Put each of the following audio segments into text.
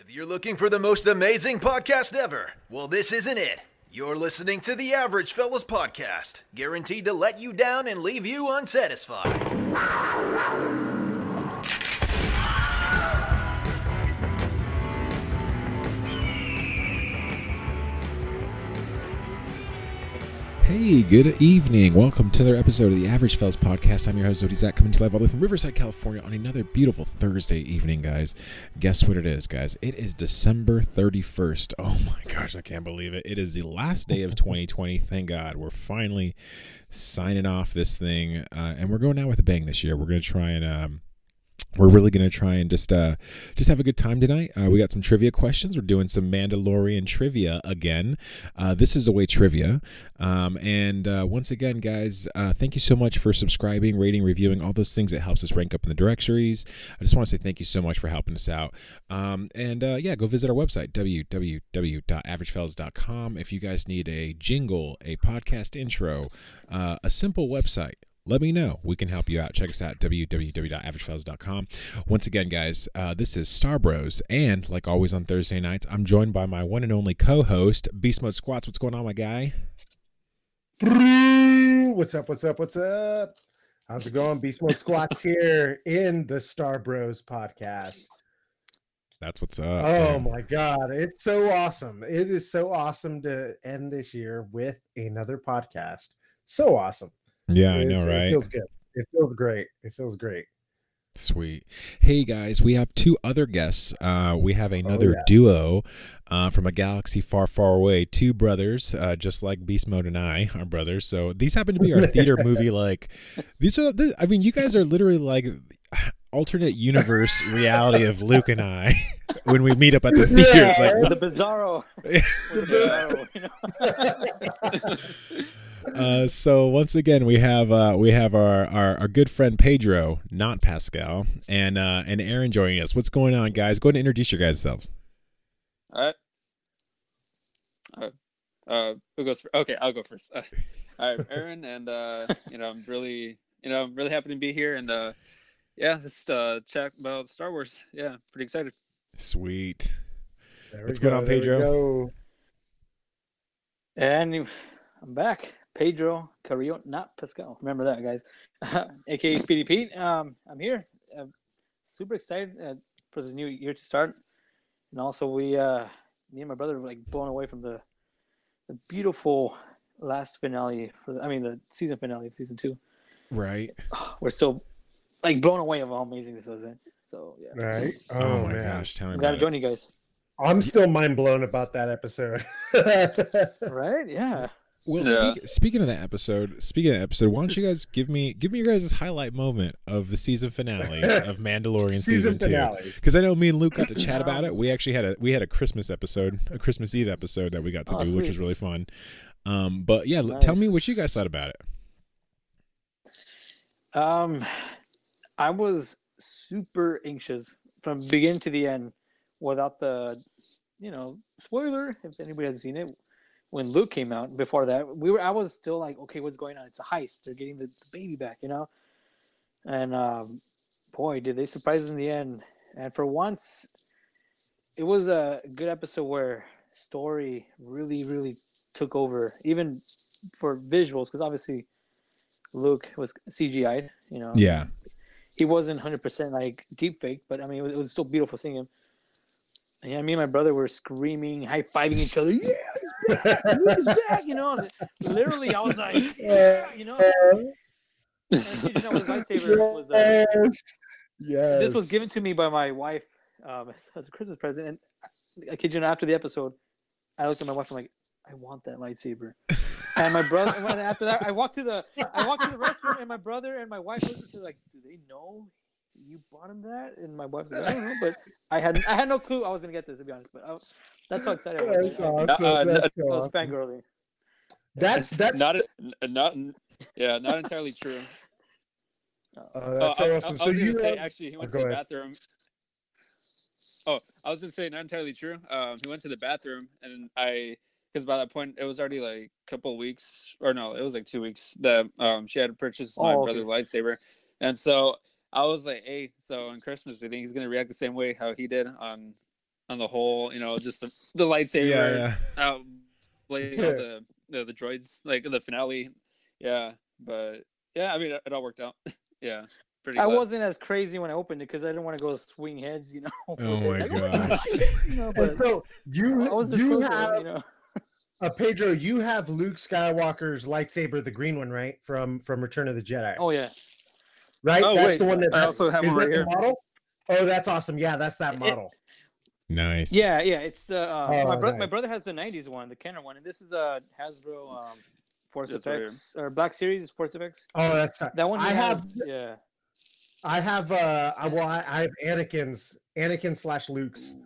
If you're looking for the most amazing podcast ever, well, this isn't it. You're listening to the Average Fellas Podcast, guaranteed to let you down and leave you unsatisfied. Hey, good evening. Welcome to another episode of the Average Fellas Podcast. I'm your host, Zodi Zach, coming to you live all the way from Riverside, California on another beautiful Thursday evening, guys. Guess what it is, guys? It is December 31st. Oh my gosh, I can't believe it. It is the last day of 2020. Thank God. We're finally signing off this thing, uh, and we're going out with a bang this year. We're going to try and. Um, we're really going to try and just uh, just have a good time tonight. Uh, we got some trivia questions. We're doing some Mandalorian trivia again. Uh, this is away trivia. Um, and uh, once again, guys, uh, thank you so much for subscribing, rating, reviewing, all those things that helps us rank up in the directories. I just want to say thank you so much for helping us out. Um, and uh, yeah, go visit our website www.averagefellas.com if you guys need a jingle, a podcast intro, a simple website let me know. We can help you out. Check us out www.averagefellas.com. Once again, guys, uh, this is Star Bros, and like always on Thursday nights, I'm joined by my one and only co-host, Beast Mode Squats. What's going on, my guy? What's up? What's up? What's up? How's it going? Beast Mode Squats here in the Star Bros podcast. That's what's up. Oh man. my god, it's so awesome! It is so awesome to end this year with another podcast. So awesome. Yeah, I know, right? It feels good. It feels great. It feels great. Sweet. Hey guys, we have two other guests. Uh, we have another yeah. duo uh, from a galaxy far, far away. Two brothers, uh, just like Beast Mode and I are brothers. So these happen to be our theater movie. Like these are. Th- I mean, you guys are literally like alternate universe reality of Luke and I when we meet up at the theater. It's like the bizarro. the bizarro uh, so once again we have uh, we have our, our our good friend Pedro, not Pascal, and uh, and Aaron joining us. What's going on, guys? Go ahead and introduce your guys selves. All right. Uh, uh, who goes first? Okay, I'll go first. Uh, all right, Aaron, and uh, you know, I'm really, you know, I'm really happy to be here, and uh, yeah, just uh, chat about Star Wars. Yeah, pretty excited. Sweet. There What's we going on, Pedro? go. And I'm back, Pedro Carrillo, not Pascal. Remember that, guys. AKA Speedy Pete. Um, I'm here. I'm super excited uh, for this new year to start, and also we, uh, me and my brother, were like blown away from the, the beautiful last finale for the, I mean the season finale of season two. Right. We're still like blown away of how amazing this was. In. So yeah, Right? Oh, Oh, my man. gosh, tell me I'm glad about to it. join you guys. I'm still mind blown about that episode. Right? Yeah. Well, Yeah. speak, speaking of that episode, speaking of that episode, why don't you guys give me give me your guys' highlight moment of the season finale of Mandalorian season, Season two? Because I know me and Luke got to chat about it. We actually had a we had a Christmas episode, a Christmas Eve episode that we got to Oh, do, which was really fun. Um, but yeah, l- tell me what you guys thought about it. Um, I was super anxious from begin to the end, without the, you know, spoiler. If anybody hasn't seen it, when Luke came out. Before that, we were. I was still like, okay, what's going on? It's a heist. They're getting the, the baby back, you know. And um, boy, did they surprise us in the end! And for once, it was a good episode where story really, really took over, even for visuals, because obviously Luke was CGI'd, you know. Yeah, He wasn't 100% like deep fake, but I mean, it was, it was still beautiful seeing him. And yeah, me and my brother were screaming, high fiving each other. Yeah, he's back! Is back! You know, literally, I was like, yeah, you know. And lightsaber was, uh, yes. This was given to me by my wife um, as, a Christmas present. And I kid you not, after the episode, I looked at my wife. And I'm like, I want that lightsaber. And my brother. and after that, I walked to the I walked to the restroom, and my brother and my wife looked at me like, "Do they know you bought him that?" And my wife's like, "I don't know," but I had I had no clue I was gonna get this to be honest. But I, was- that's how excited I was. That's I, I- awesome. I, That's I was awesome. fangirling. That's that's not not yeah not entirely true uh, oh, that's I, I- awesome. I so was you gonna say have- actually he went go to the ahead. bathroom oh i was gonna say not entirely true um he went to the bathroom and i because by that point it was already like a couple of weeks or no it was like two weeks that um she had purchased my Oh, okay. brother's lightsaber and so I was like, hey, so on Christmas, I think he's gonna react the same way how he did on on the whole, you know, just the the lightsaber Yeah, yeah. out blazing out the, the the droids like the finale. Yeah, but yeah, I mean it, it all worked out. yeah, pretty. I glad. wasn't as crazy when I opened it because I didn't want to go swing heads, you know. Oh my Like, gosh. you know, so you I was you disposable, have you know. Uh, Pedro, you have Luke Skywalker's lightsaber, the green one, right? From from Return of the Jedi. Oh yeah, right. Oh, that's wait, the one that I also have is one right the here. model. Oh, that's awesome. Yeah, that's that It- model. Nice. yeah, yeah. It's the uh, my Oh, brother. My brother has the '90s one, the Kenner one, and this is a Hasbro um, Force That's right. Effects or Black Series Force Effects. Oh, that's That one. I he have yeah. I have uh I well I, I have Anakin's Anakin slash Luke's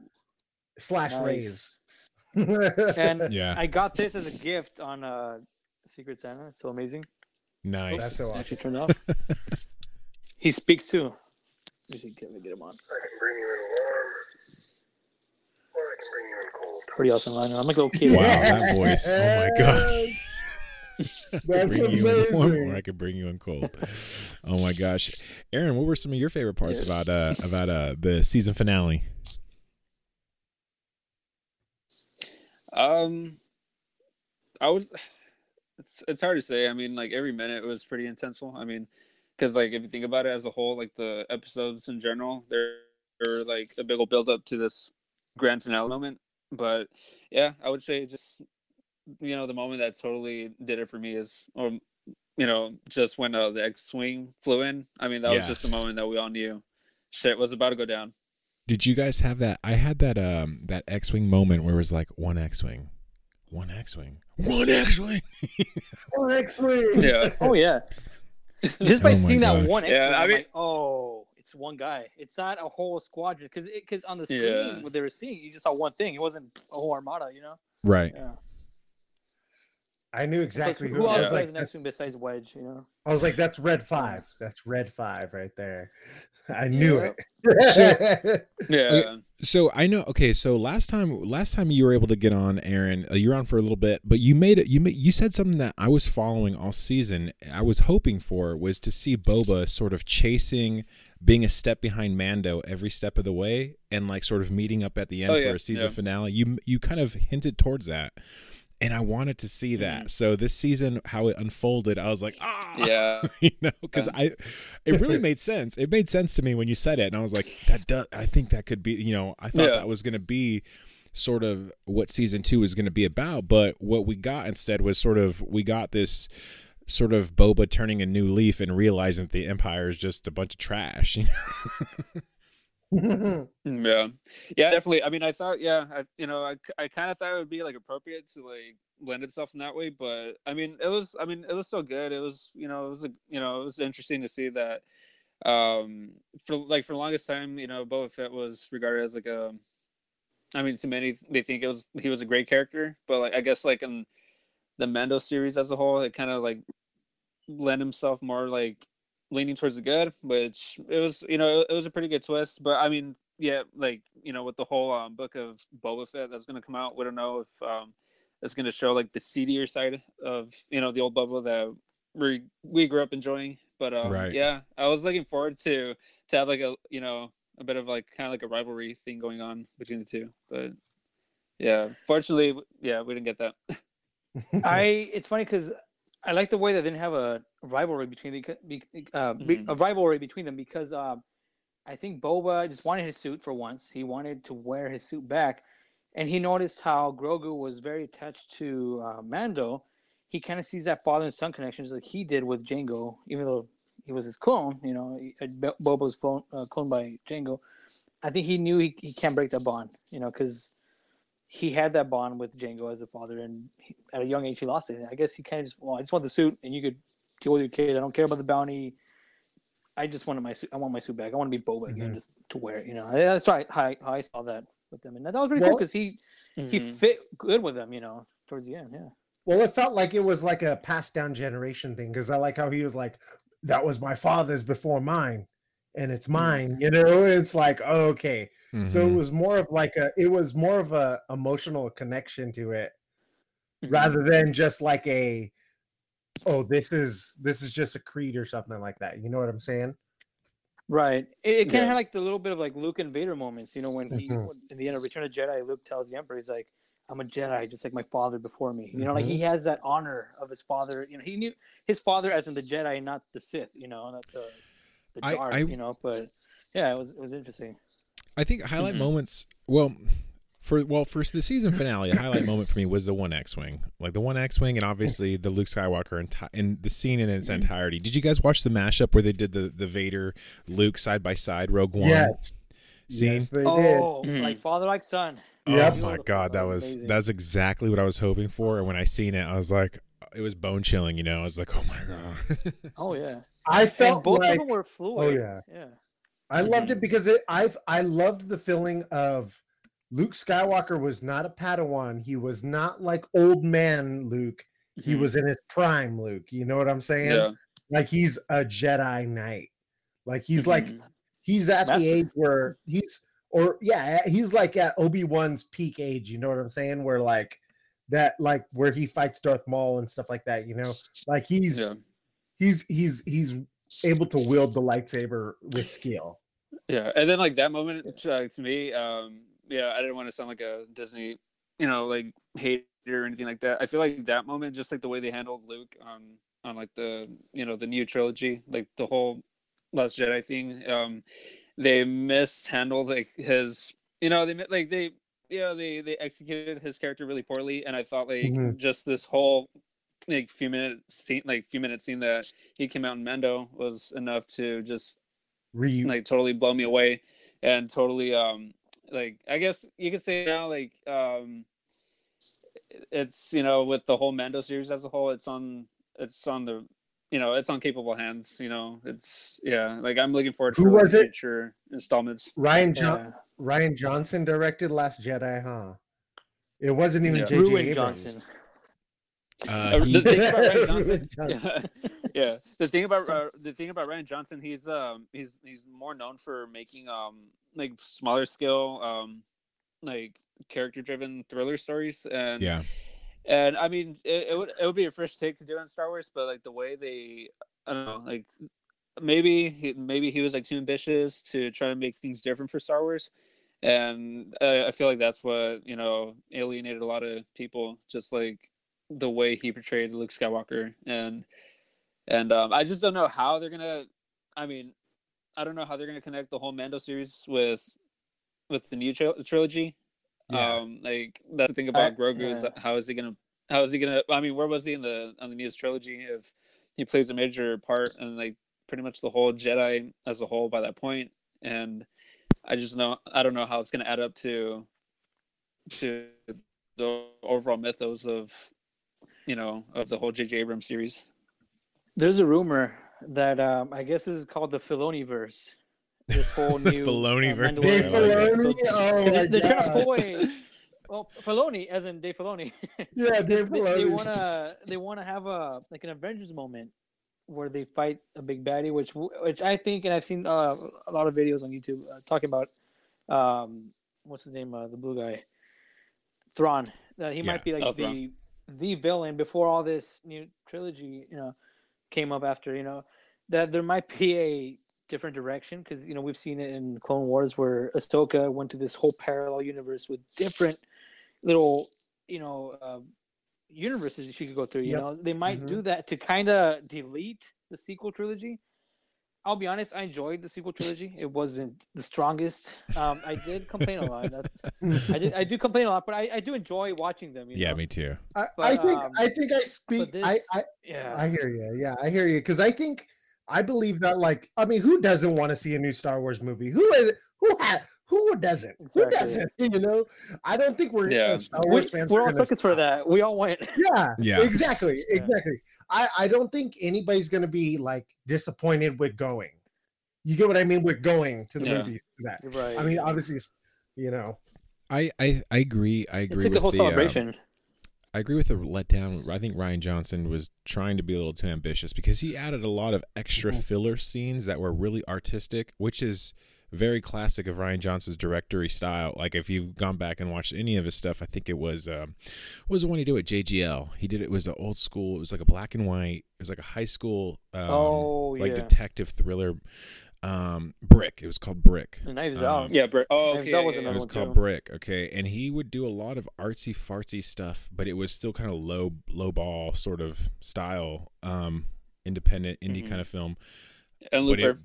slash Nice. Rey's. And Yeah. I got this as a gift on uh, Secret Santa. It's so amazing. Nice. That's so Actually awesome. turned off. he speaks too. Let me see, Can we get him on? I can bring you in warm, or I can bring you in cold. Pretty awesome. I know. I'm like a little kid. Wow, that voice. Oh my gosh. I could That's bring you in warm or I could bring you in cold. Oh my gosh. Aaron, what were some of your favorite parts Yeah. about uh about uh the season finale? Um, I was. It's it's hard to say. I mean, like every minute was pretty intenseful. I mean, because like if you think about it as a whole, like the episodes in general, they're they're like a big old build up to this grand finale moment. But yeah, I would say just you know the moment that totally did it for me is, or you know, just when uh, the X-wing flew in. I mean, that was just the moment that we all knew shit was about to go down. Did you guys have that? I had that um that X-wing moment where it was like one X-wing, one X-wing, one X-wing. Oh, X-wing. Yeah. Oh yeah. Just by Oh my seeing that one Yeah, X-wing, I I'm mean- like, oh, it's one guy. It's not a whole squadron because because on the screen Yeah. what they were seeing, you just saw one thing. It wasn't a whole armada, you know. Right. Yeah. I knew exactly who who. I else was Yeah. like, has an X-wing besides Wedge? You know. I was like, that's red five. That's red five right there. I knew Yeah. it. Yeah. So I know. Okay, so last time, last time you were able to get on, Aaron, uh, you were on for a little bit, but you made it. You made, you said something that I was following all season. I was hoping for was to see Boba sort of chasing, being a step behind Mando every step of the way, and like sort of meeting up at the end Oh, for yeah, a season yeah. finale. You you kind of hinted towards that, and I wanted to see Mm-hmm. that. So this season, how it unfolded, I was like, ah, Yeah. you know because Yeah. i it really made sense it made sense to me when you said it and i was like that does i think that could be you know i thought Yeah. that was going to be sort of what season two was going to be about but what we got instead was sort of we got this sort of boba turning a new leaf and realizing that the empire is just a bunch of trash you know? Yeah, yeah, definitely. I mean, I thought, yeah, I, you know, I, I kind of thought it would be like appropriate to like blend itself in that way, but I mean, it was, I mean, it was still good. It was, you know, it was, a, you know, it was interesting to see that, um, for like for the longest time, you know, Boba Fett was regarded as like a, I mean, to many they think it was he was a great character, but like I guess like in the Mando series as a whole, it kind of like lent himself more like leaning towards the good, which it was, you know, it was a pretty good twist. But I mean, yeah, like you know, with the whole um, book of Boba Fett that's going to come out, we don't know if um, it's going to show like the seedier side of you know the old Boba that we we grew up enjoying. But um, Right. yeah, I was looking forward to to have like a you know a bit of like kind of like a rivalry thing going on between the two. But yeah, fortunately, yeah, we didn't get that. I it's funny because I like the way they didn't have a rivalry between the uh, Mhm. a rivalry between them because um, I think Boba just wanted his suit for once. He wanted to wear his suit back, and he noticed how Grogu was very attached to uh, Mando. He kind of sees that father and son connection just like he did with Jango, even though he was his clone. You know, uh, Boba was clone, uh, cloned by Jango. I think he knew he, he can't break that bond. You know, because he had that bond with Jango as a father, and he, at a young age he lost it. I guess he kind of just, well, I just want the suit, and you could deal with your kid. I don't care about the bounty. I just wanted my suit. I want my suit back. I want to be Boba again, Mhm. just to wear it. You know, that's right. How, I- how I saw that with them, and that was pretty cool because he he Mhm. fit good with them. You know, towards the end. Yeah. Well, it felt like it was like a passed down generation thing because I like how he was like, "That was my father's before mine, and it's mine." You know, it's like oh, okay. So it Mhm. was more of like a, it was more of a emotional connection to it Mhm. rather than just like a, oh, this is this is just a creed or something like that. You know what I'm saying? Right. It, it kind of Yeah. had like the little bit of like Luke and Vader moments, you know, when he Mhm. in the end of Return of Jedi, Luke tells the Emperor, he's like, "I'm a Jedi, just like my father before me." You know, like he Mm-hmm. has that honor of his father. You know, he knew his father as in the Jedi, not the Sith. You know, not the the dark. I- you know, but yeah, it was it was interesting. I think highlight Mhm. moments. Well, for well, for the season finale, a highlight moment for me was the one X-wing, like the one X-wing, and obviously the Luke Skywalker enti- and the scene in its entirety. Did you guys watch the mashup where they did the the Vader Luke side by side Rogue One Yes. scene? Yes, they did. oh, Mhm. like father, like son. Oh Yep. my god, that Oh, was amazing. that's exactly what I was hoping for. And when I seen it, I was like, it was bone chilling. You know, I was like, oh my god. Oh yeah, I felt and both like of them were fluid. Oh yeah. yeah. I loved Mm-hmm. it because it I've I loved the feeling of Luke Skywalker was not a Padawan. He was not like old man Luke. He Mhm. was in his prime Luke. You know what I'm saying? Yeah. Like he's a Jedi Knight. Like he's like Mhm. he's at the age where he's or yeah, he's like at Obi-Wan's peak age, you know what I'm saying? Where like that like where he fights Darth Maul and stuff like that, you know? Like he's Yeah. he's he's he's able to wield the lightsaber with skill. Yeah, and then like that moment uh, to me, um, yeah, I didn't want to sound like a Disney, you know, like hater or anything like that. I feel like that moment, just like the way they handled Luke on on like the you know the new trilogy, like the whole Last Jedi thing, um, they mishandled like his, you know, they like they. You know, they they executed his character really poorly, and I thought like Mhm. just this whole like few minute scene, like few minute scene that he came out in Mando was enough to just Re- like totally blow me away and totally um like i guess you could say now like um it's you know with the whole mando series as a whole it's on it's on the you know it's on capable hands you know it's yeah like i'm looking forward Who for like, future installments Rian John yeah. Rian Johnson directed Last Jedi, huh? It wasn't even Yeah. J.J. Ruin Abrams. Johnson. Uh, Uh, he, the thing about Rian Johnson, Ruin Johnson. yeah, yeah. The thing about uh, the thing about Rian Johnson, he's um he's he's more known for making um like smaller scale um like character driven thriller stories and yeah, and I mean it, it would it would be a fresh take to do in Star Wars, but like the way they I don't know like maybe he, maybe he was like too ambitious to try to make things different for Star Wars. And uh, I feel like that's what you know alienated a lot of people, just like the way he portrayed Luke Skywalker, and and um, I just don't know how they're gonna. I mean, I don't know how they're gonna connect the whole Mando series with with the new tril- trilogy. Yeah. Um, like that's the thing about I- Grogu is yeah. that how is he gonna how is he gonna? I mean, where was he in the on the newest trilogy? If he plays a major part and like pretty much the whole Jedi as a whole by that point, and I just know I don't know how it's gonna add up to to the overall mythos of you know of the whole J.J. Abrams series. There's a rumor that um, I guess this is called the Filoni verse. This whole The new Filoni-verse. Mandalorian Dave I like it. Filoni? So- Oh my they're trying to God. pull away. Well, Filoni, as in Dave Filoni. Yeah, they, Dave they, Filoni. wanna they wanna have a like an Avengers moment where they fight a big baddie, which which I think, and I've seen uh, a lot of videos on YouTube uh, talking about um what's his name, uh, the blue guy, Thrawn. That he Yeah. might be like Oh, the Thrawn. the villain before all this new trilogy, you know, came up after. You know, that there might be a different direction because you know we've seen it in Clone Wars where Ahsoka went to this whole parallel universe with different little you know uh, universes she could go through. You Yep. know, they might Mhm. do that to kind of delete the sequel trilogy. I'll be honest, I enjoyed the sequel trilogy. It wasn't the strongest. Um, I did complain a lot. That's, I did. I do complain a lot, but I, I do enjoy watching them. You yeah, know? me too. I, but, I think um, I think I speak. But I, I yeah, I hear you. Yeah, I hear you. Because I think I believe that. Like, I mean, who doesn't want to see a new Star Wars movie? Who is? Who ha, Who doesn't? Who doesn't? You know, I don't think we're Yeah. uh, Star we, Wars fans. we're all gonna suckers for that. We all went. Yeah, Yeah. exactly, Yeah. exactly. I I don't think anybody's gonna be like disappointed with going. You get what I mean? With going to the Yeah. movies. For that. right. I mean, obviously, it's, you know. I, I, I agree. I it's agree like with a whole the. um, celebration. I agree with the letdown. I think Rian Johnson was trying to be a little too ambitious because he added a lot of extra Mhm. filler scenes that were really artistic, which is very classic of Rian Johnson's directory style. Like if you've gone back and watched any of his stuff, I think it was um, what was the one he did with JGL? He did it was an old school. It was like a black and white. It was like a high school, um, oh like yeah. detective thriller. um, Brick. It was called Brick. The Knives Um, Out. Yeah, Br- oh, Knives okay, Out yeah, was yeah, It was one called too. Brick, okay, and he would do a lot of artsy fartsy stuff, but it was still kind of low low ball sort of style, um, independent indie Mhm. kind of film. and But Looper.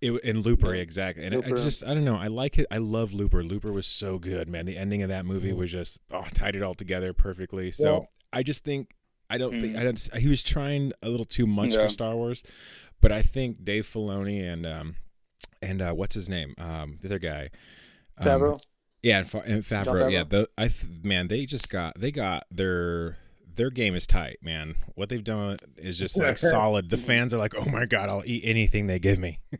It, and Looper Yeah. exactly, and I- I just I don't know, I like it. I love Looper. Looper was so good, man. The ending of that movie Mhm. was just oh tied it all together perfectly. So I just think I don't think Mhm. I don't. He was trying a little too much Yeah. for Star Wars, but I think Dave Filoni and um and uh, what's his name um the other guy. um, Favreau. yeah, and, Fa- and Favreau. Yeah, the I th- man, they just got they got their their game is tight, man. What they've done is just like solid. The fans are like, oh my god, I'll eat anything they give me.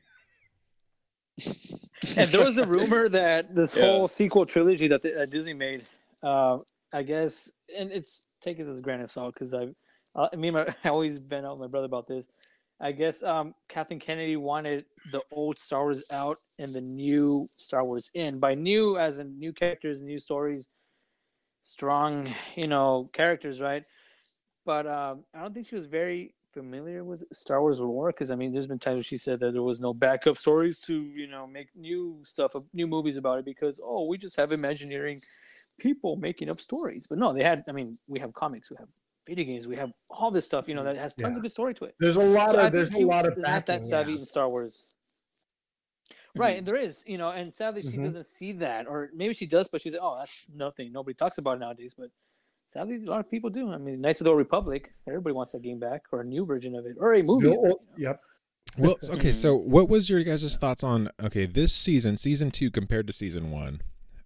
And there was a rumor that this Yeah. whole sequel trilogy that, the, Disney made, uh, I guess, and it's take it as a grain of salt because I've, uh, me and my, I always been out with my brother about this. I guess um, Kathleen Kennedy wanted the old Star Wars out and the new Star Wars in. By new, as in new characters, new stories, strong, you know, characters, right? But um, I don't think she was very familiar with Star Wars lore because I mean, there's been times she said that there was no backup stories to you know make new stuff, new movies about it because oh, we just have Imagineering people making up stories. But no, they had. I mean, we have comics, we have video games, we have all this stuff. You know that has tons Yeah. of good story to it. There's a lot So of there's a lot of not that savvy yeah. in Star Wars. Right, and there is, you know, and sadly she Mhm. doesn't see that, or maybe she does, but she's like, "Oh, that's nothing. Nobody talks about it nowadays." But sadly, a lot of people do. I mean, Knights of the Old Republic, everybody wants that game back, or a new version of it, or a movie. of it, you know? Yep. Well, okay, so what was your guys' thoughts on okay this season, season two compared to season one?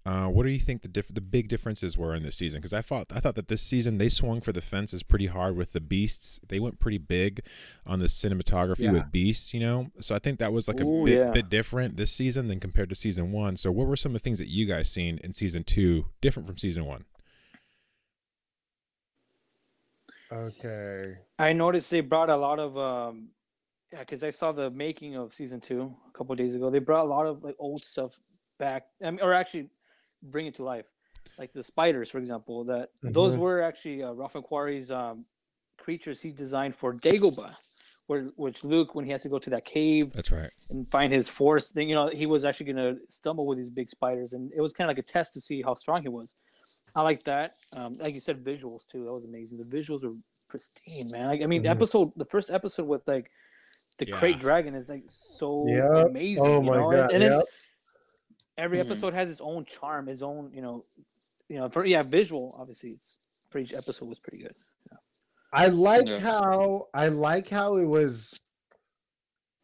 Uh, what do you think the diff- the big differences were in this season? Because I thought I thought that this season they swung for the fences pretty hard with the beasts. They went pretty big on the cinematography Yeah. with beasts, you know. So I think that was like a Ooh, bit yeah. bit different this season than compared to season one. So what were some of the things that you guys seen in season two different from season one? Okay. I noticed they brought a lot of, um, yeah, because I saw the making of season two a couple of days ago. They brought a lot of like old stuff back, I mean, or actually bring it to life, like the spiders, for example. That those Mhm. were actually uh, Ralph McQuarrie's um, creatures he designed for Dagobah, where which Luke, when he has to go to that cave That's right. and find his force thing, you know, he was actually gonna stumble with these big spiders, and it was kind of like a test to see how strong he was. I like that. Um, like you said, visuals too. That was amazing. The visuals were pristine, man. Like I mean, Mhm. episode the first episode with like the Yeah. krayt dragon is like so Yep. amazing. Oh you my know? god. And then Yep. every Mhm. episode has its own charm, its own, you know, you know, for yeah, visual. Obviously, it's for each episode was pretty good. I like Yeah. how I like how it was.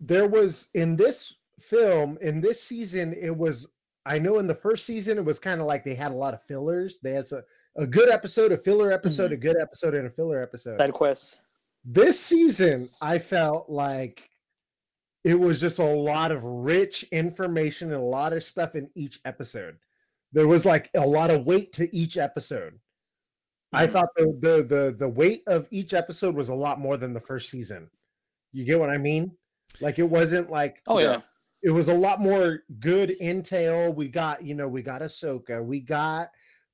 There was in this film in this season. It was. I know in the first season it was kind of like they had a lot of fillers. They had a, a good episode, a filler episode, mm-hmm. a good episode, and a filler episode. Side quests. this season i felt like it was just a lot of rich information and a lot of stuff in each episode there was like a lot of weight to each episode i thought the, the the the weight of each episode was a lot more than the first season you get what i mean like it wasn't like Oh Yeah. yeah. it was a lot more good intel. We got, you know, we got Ahsoka, we got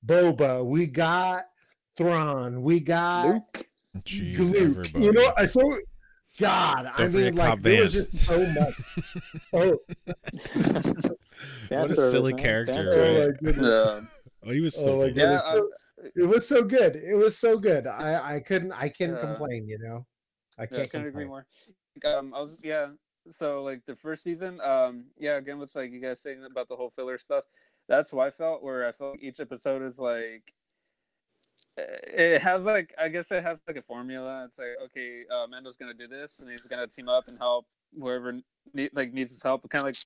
Boba, we got Thrawn, we got Luke. Jeez, Luke. You know, I so God, Don't forget mean, like Cobb there was just so much. oh, What a silly man. character, Fan oh my goodness. Yeah. oh, he was Oh so my cool. goodness. Yeah, So- uh, it was so good. It was so good. I I couldn't I can't Yeah. complain. You know, I Yeah, I can't couldn't agree more. Um, I was yeah. So like the first season, um, yeah, again with like you guys saying about the whole filler stuff, that's what I felt. Where I felt each episode is like, eh, it has like I guess it has like a formula. It's like okay, uh, Mando's gonna do this, and he's gonna team up and help whoever need, like needs his help. Kind of like.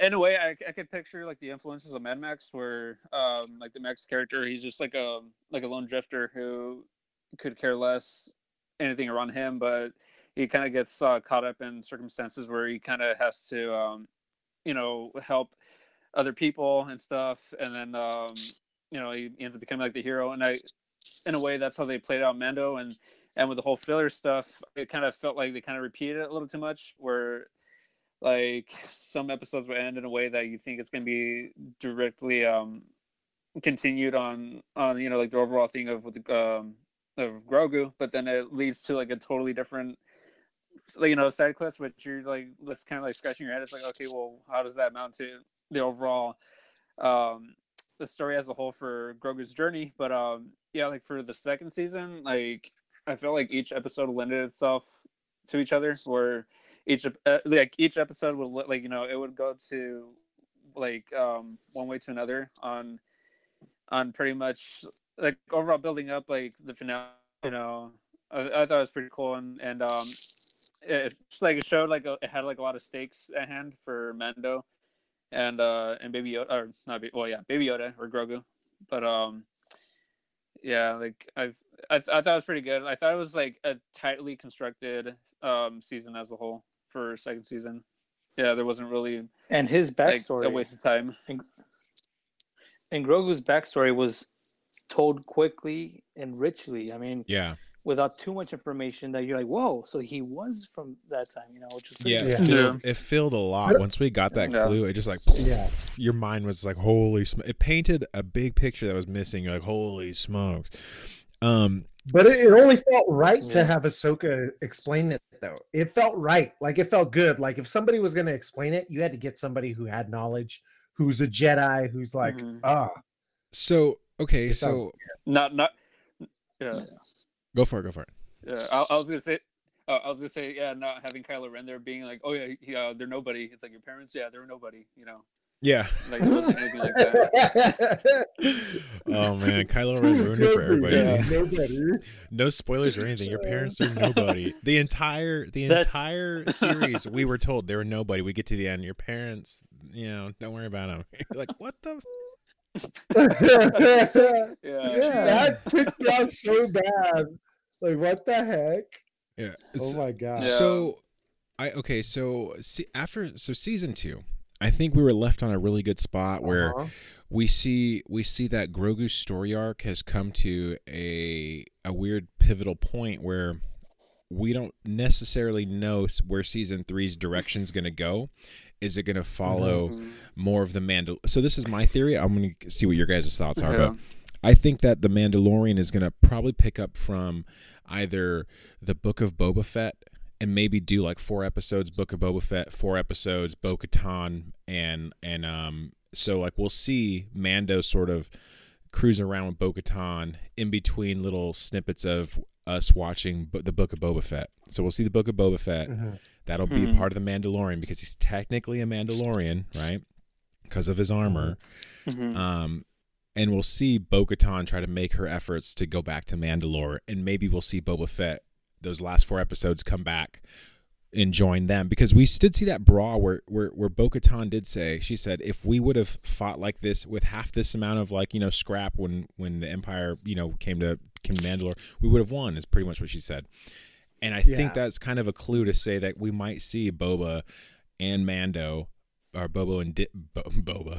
In a way, I, I could picture like the influences of Mad Max, where um, like the Max character, he's just like a like a lone drifter who could care less anything around him, but he kind of gets uh, caught up in circumstances where he kind of has to, um, you know, help other people and stuff, and then um, you know he ends up becoming like the hero. And I, in a way, that's how they played out Mando, and and with the whole filler stuff, it kind of felt like they kind of repeated it a little too much, where like some episodes will end in a way that you think it's going to be directly um continued on on you know like the overall thing of with um of Grogu, but then it leads to like a totally different you know side quests, which you're like that's kind of like scratching your head. It's like okay, well, how does that mount to the overall um the story as a whole for Grogu's journey? But um yeah, like for the second season, like I felt like each episode lended itself to each other, where each uh, like each episode would li- like you know it would go to like um one way to another on on pretty much like overall building up like the finale you know. I, I thought it was pretty cool and and um it just like it showed like a, it had like a lot of stakes at hand for mando and uh and baby yoda or not well yeah baby yoda or grogu. But um yeah like i I, I thought it was pretty good. I thought it was like a tightly constructed um season as a whole for second season yeah there wasn't really And his like backstory, a waste of time and, and Grogu's backstory was told quickly and richly. I mean, Yeah, without too much information that you're like, whoa, so he was from that time, you know, which is pretty yeah. It, Yeah. filled, it filled a lot. Once we got that Yeah. clue, it just like Yeah. your mind was like, holy sm-. It painted a big picture that was missing. You're like, holy smokes. Um, But it, it only felt right to Yeah. have Ahsoka explain it, though. It felt right. Like it felt good. Like if somebody was going to explain it, you had to get somebody who had knowledge, who's a Jedi, who's like, Mhm. ah, so okay, It so sounds- not not yeah go for it, go for it. Yeah, I, I was gonna say, uh, I was gonna say, yeah, not having Kylo Ren there being like, oh yeah, yeah, they're nobody. It's like your parents, yeah, they're nobody. You know, Yeah. like it wasn't anything like that. oh man, Kylo Ren ruined it for everybody. Yeah, nobody. No spoilers or anything. Your parents are nobody. The entire the That's- entire series, we were told they were nobody. We get to the end. Your parents, you know, don't worry about them. like what the? Yeah, That took me out so bad. Like, what the heck? Yeah. Oh it's- my god. So, I okay. So see, after so season two, I think we were left on a really good spot where Uh-huh. we see we see that Grogu's story arc has come to a a weird pivotal point where we don't necessarily know where season three's direction is going to go. Is it going to follow Mhm. more of the Mandal? So this is my theory. I'm going to see what your guys' thoughts are. Yeah. But I think that the Mandalorian is going to probably pick up from either the Book of Boba Fett and maybe do like four episodes Book of Boba Fett, four episodes Bo Katan, and and um so like we'll see Mando sort of cruise around with Bo Katan in between little snippets of us watching Bo- the Book of Boba Fett. So we'll see the Book of Boba Fett. Mhm. That'll be Mhm. part of the Mandalorian because he's technically a Mandalorian, right? Because of his armor. Mhm. Um, and we'll see Bo Katan try to make her efforts to go back to Mandalore, and maybe we'll see Boba Fett those last four episodes come back and join them. Because we did see that brawl where where where Bo Katan did say she said if we would have fought like this with half this amount of like you know scrap when when the Empire you know came to came to Mandalore we would have won is pretty much what she said, and I think that's kind of a clue to say that we might see Boba and Mando or Bobo and Di- Bo- Boba,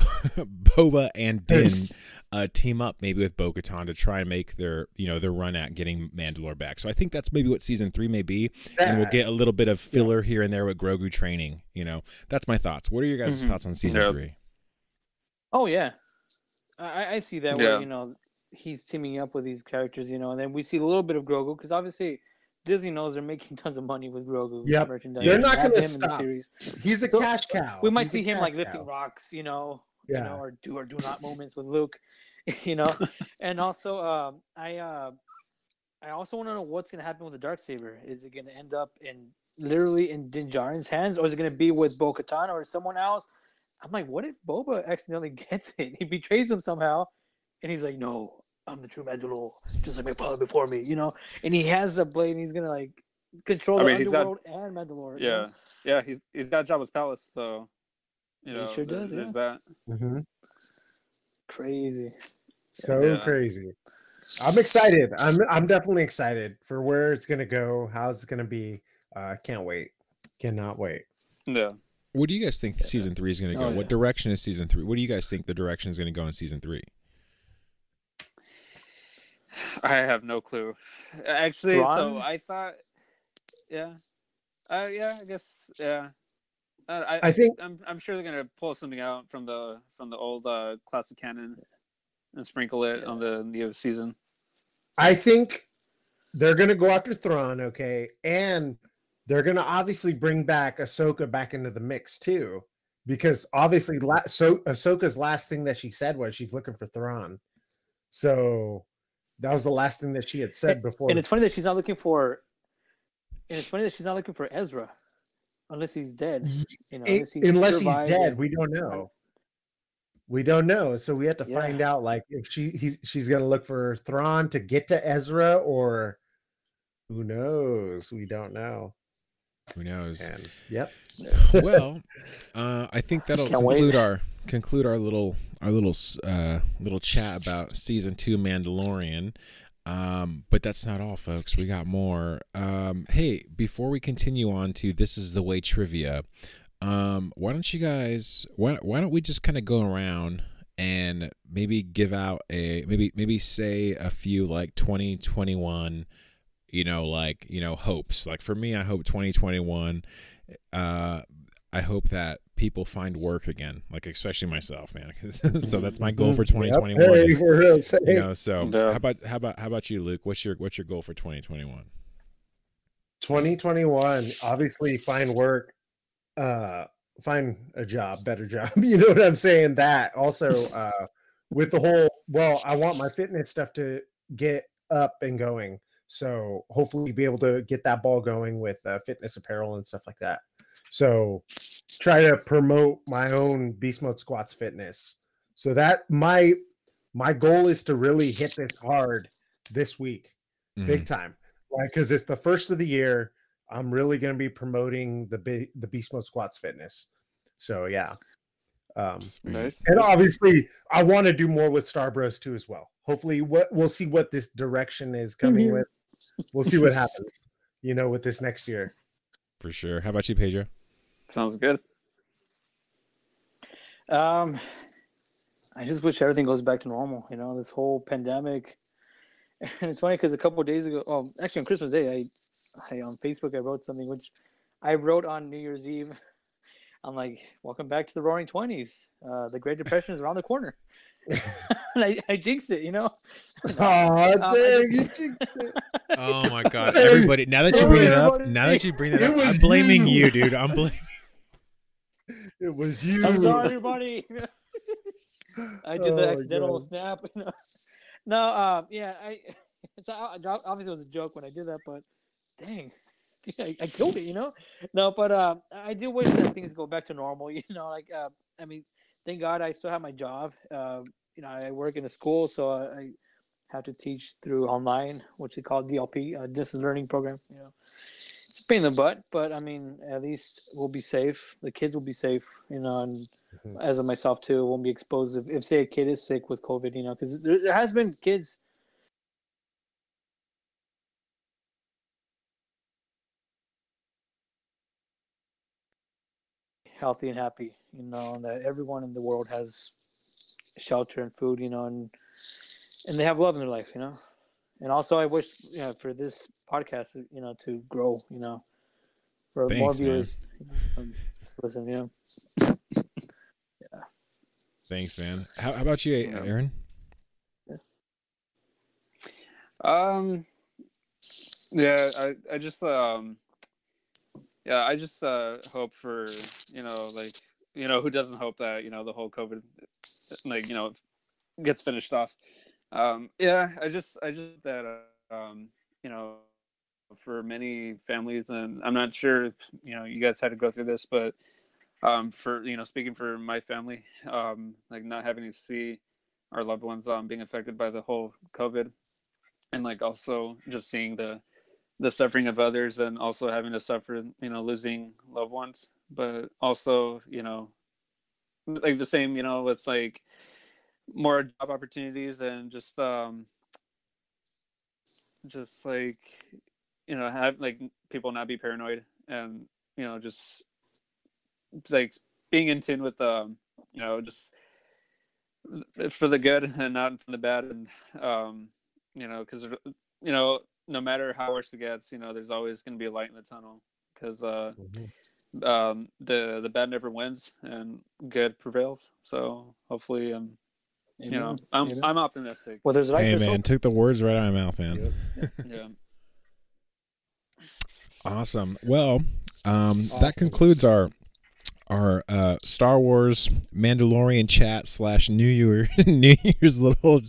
Boba and Din uh, team up maybe with Bo Katan to try and make their you know their run at getting Mandalore back. So I think that's maybe what season three may be, and we'll get a little bit of filler here and there with Grogu training. You know, that's my thoughts. What are your guys' Mhm. thoughts on season Yeah. three? Oh yeah, I, I- I see that Yeah. where you know he's teaming up with these characters, you know, and then we see a little bit of Grogu because obviously Disney knows they're making tons of money with Grogu Yep. merchandise. They're not gonna him in the stop. series. He's a So, cash cow. We might He's see him like lifting cow. rocks, you know, Yeah. you know, or do or do not moments with Luke, you know, and also um, I uh, I also want to know what's gonna happen with the dark saber. Is it gonna end up in literally in Din Djarin's hands, or is it gonna be with Bo Katan or someone else? I'm like, what if Boba accidentally gets it? He betrays him somehow, and he's like, no, I'm the true Mandalore, just like my father before me, you know. And he has a blade, and he's gonna like control I the mean, he's got- underworld and Mandalore. you yeah, know? yeah, he's he's got Jabba's palace, so you He know, sure does, there's yeah. that. Mhm. crazy. So Yeah. crazy. I'm excited. I'm I'm definitely excited for where it's gonna go, how it's gonna be. Uh, can't wait. Cannot wait. Yeah. What do you guys think season three is going to go? Oh, What direction is season three? What do you guys think the direction is going to go in season three? I have no clue. Actually, so I thought, yeah, uh, yeah, I guess, yeah. Uh, I, I think I'm, I'm sure they're gonna pull something out from the from the old uh, classic canon and sprinkle it on the new season. I think they're gonna go after Thrawn, okay, and they're gonna obviously bring back Ahsoka back into the mix too, because obviously, la- so Ahsoka's last thing that she said was she's looking for Thrawn. So that was the last thing that she had said before. And it's funny that she's not looking for. And it's funny that she's not looking for Ezra, unless he's dead. You know, It- unless, unless he's dead, and- we don't know. We don't know, so we have to Yeah. find out like if she he's she's gonna look for Thrawn to get to Ezra, or who knows? We don't know. Who knows? And yep, well, uh, I think that'll Can't wait. conclude our conclude our little our little uh, little chat about season two Mandalorian. Um, but that's not all, folks. We got more. Um, hey, before we continue on to this is the way trivia, um, why don't you guys why why don't we just kind of go around and maybe give out a maybe maybe say a few like 2021 you know like you know hopes like for me i hope 2021 uh i hope that people find work again like especially myself man. So that's my goal for Mm-hmm. Yep. 2021 Hey, for real, you know so Yeah. how about how about how about you luke? What's your what's your goal for 2021 2021 obviously find work uh find a job better job you know what i'm saying? That also uh with the whole well i want my fitness stuff to get up and going. So hopefully be able to get that ball going with uh, fitness apparel and stuff like that. So try to promote my own beast mode squats fitness so that my my goal is to really hit this hard this week Mhm. big time right because it's the first of the year i'm really going to be promoting the Be- the beast mode squats fitness so yeah um Nice. and obviously i want to do more with star bros too as well hopefully what we'll see what this direction is coming Mhm. with we'll see what happens you know with this next year for sure how about you pedro Sounds good. Um, I just wish everything goes back to normal. You know, this whole pandemic. And it's funny because a couple of days ago, oh, actually on Christmas Day, I, I on Facebook I wrote something which I wrote on New Year's Eve. I'm like, "Welcome back to the Roaring Twenties. Uh, the Great Depression is around the corner." and I, I jinxed it, you know. oh I dang just- you jinxed it. oh my god everybody now that you bring it up now that you bring that It up i'm blaming you. you dude i'm blaming it was you I'm sorry, everybody. I did the Oh, accidental God. snap. No, um, yeah, I. It's uh, obviously it was a joke when I did that, but dang, I, I killed it. You know. No, but uh, I do wish that things go back to normal. You know, like uh, I mean, thank God I still have my job. Uh, you know, I work in a school, so I, I have to teach through online, which they call DLP, uh, distance learning program. You know, pain in the butt, but I mean, at least we'll be safe. The kids will be safe. You know, and Mhm. as of myself too, won't be exposed if, if say a kid is sick with COVID. You know, because there, there has been kids. healthy and happy you know and that everyone in the world has shelter and food you know and and they have love in their life you know and also i wish you know for this podcast you know to grow you know for more Thanks, man. viewers you know, listen you know thanks man how, how about you Yeah. aaron Um, yeah, I, I just, um, yeah, I just, uh, hope for, you know, like, you know, who doesn't hope that, you know, the whole COVID, like, you know, gets finished off. Um, yeah, I just, I just, that, uh, um, you know, for many families, and I'm not sure if, you know, you guys had to go through this, but, um, for, you know, speaking for my family, um, like not having to see our loved ones, um, being affected by the whole COVID and like also just seeing the the suffering of others and also having to suffer you know losing loved ones but also you know like the same you know with like more job opportunities and just um just like you know have like people not be paranoid and you know just like being in tune with um you know just for the good and not for the bad and um you know because you know no matter how worse it gets you know there's always going to be a light in the tunnel because uh Mhm. um the the bad never wins and good prevails so hopefully um you know i'm Amen. i'm optimistic well there's light hey man hope. took the words right out of my mouth man Yep. yeah Awesome. Well, um, that concludes our our uh, Star Wars Mandalorian chat slash New Year New Year's little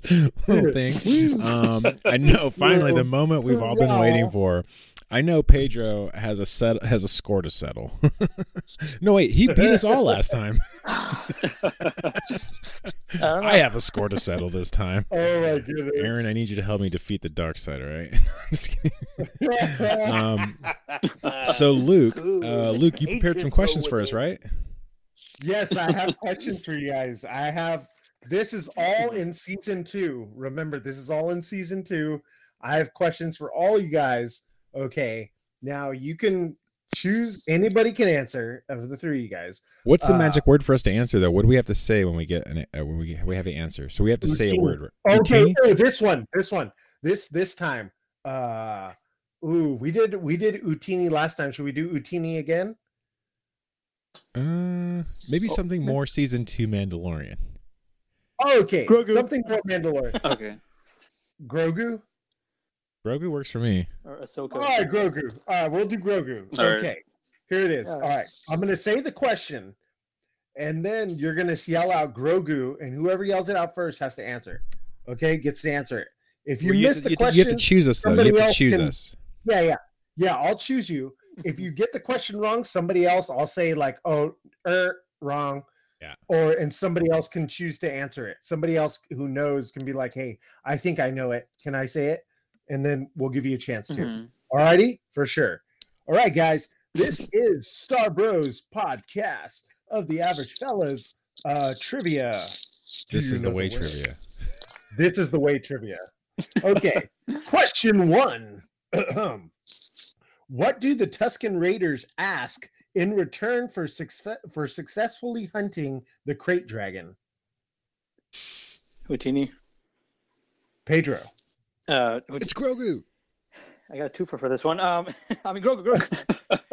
little thing. Um, I know finally the moment we've all been waiting for. I know Pedro has a set has a score to settle. no wait, he beat us all last time. I. Have a score to settle this time. Oh my goodness. Aaron, I need you to help me defeat the dark side, all right? Um, so Luke, uh, Luke, you prepared some questions for us, right? yes, I have questions for you guys. I have this is all in season two. Remember, this is all in season two. I have questions for all you guys. Okay. Now you can choose anybody can answer of the three of you guys. What's the Uh, magic word for us to answer though? What do we have to say when we get an uh, when we we have the answer? So we have to say a Routine. word. Okay, oh, this one, this one, this this time. Uh ooh, we did we did Utini last time. Should we do Utini again? Uh, maybe Oh, something more season two Mandalorian. Okay, Grogu. something for Mandalorian. Okay. Grogu. Grogu works for me. or Ahsoka. All right, Grogu. All right, we'll do Grogu. All right. okay, here it is. All All right. right, I'm gonna say the question, and then you're gonna yell out Grogu, and whoever yells it out first has to answer. Okay, gets to answer it. If you Well, miss have the you, question, you have to choose us though. You somebody have to else choose can- us. yeah, yeah, yeah. I'll choose you. If you get the question wrong, somebody else, I'll say like, oh, er, wrong. Yeah. Or and somebody else can choose to answer it. Somebody else who knows can be like, hey, I think I know it. Can I say it? And then we'll give you a chance to. Mhm. Alrighty, for sure. All right, guys. This is Star Bros podcast of the Average Fellas uh, trivia. Do This is the way word? trivia. This is the way trivia. Okay. Question one. what do the Tusken Raiders ask in return for success for successfully hunting the krayt dragon? Houtini. Pedro. Uh, It's Grogu. I got a twofer for this one. Um, I mean, Grogu, Grogu.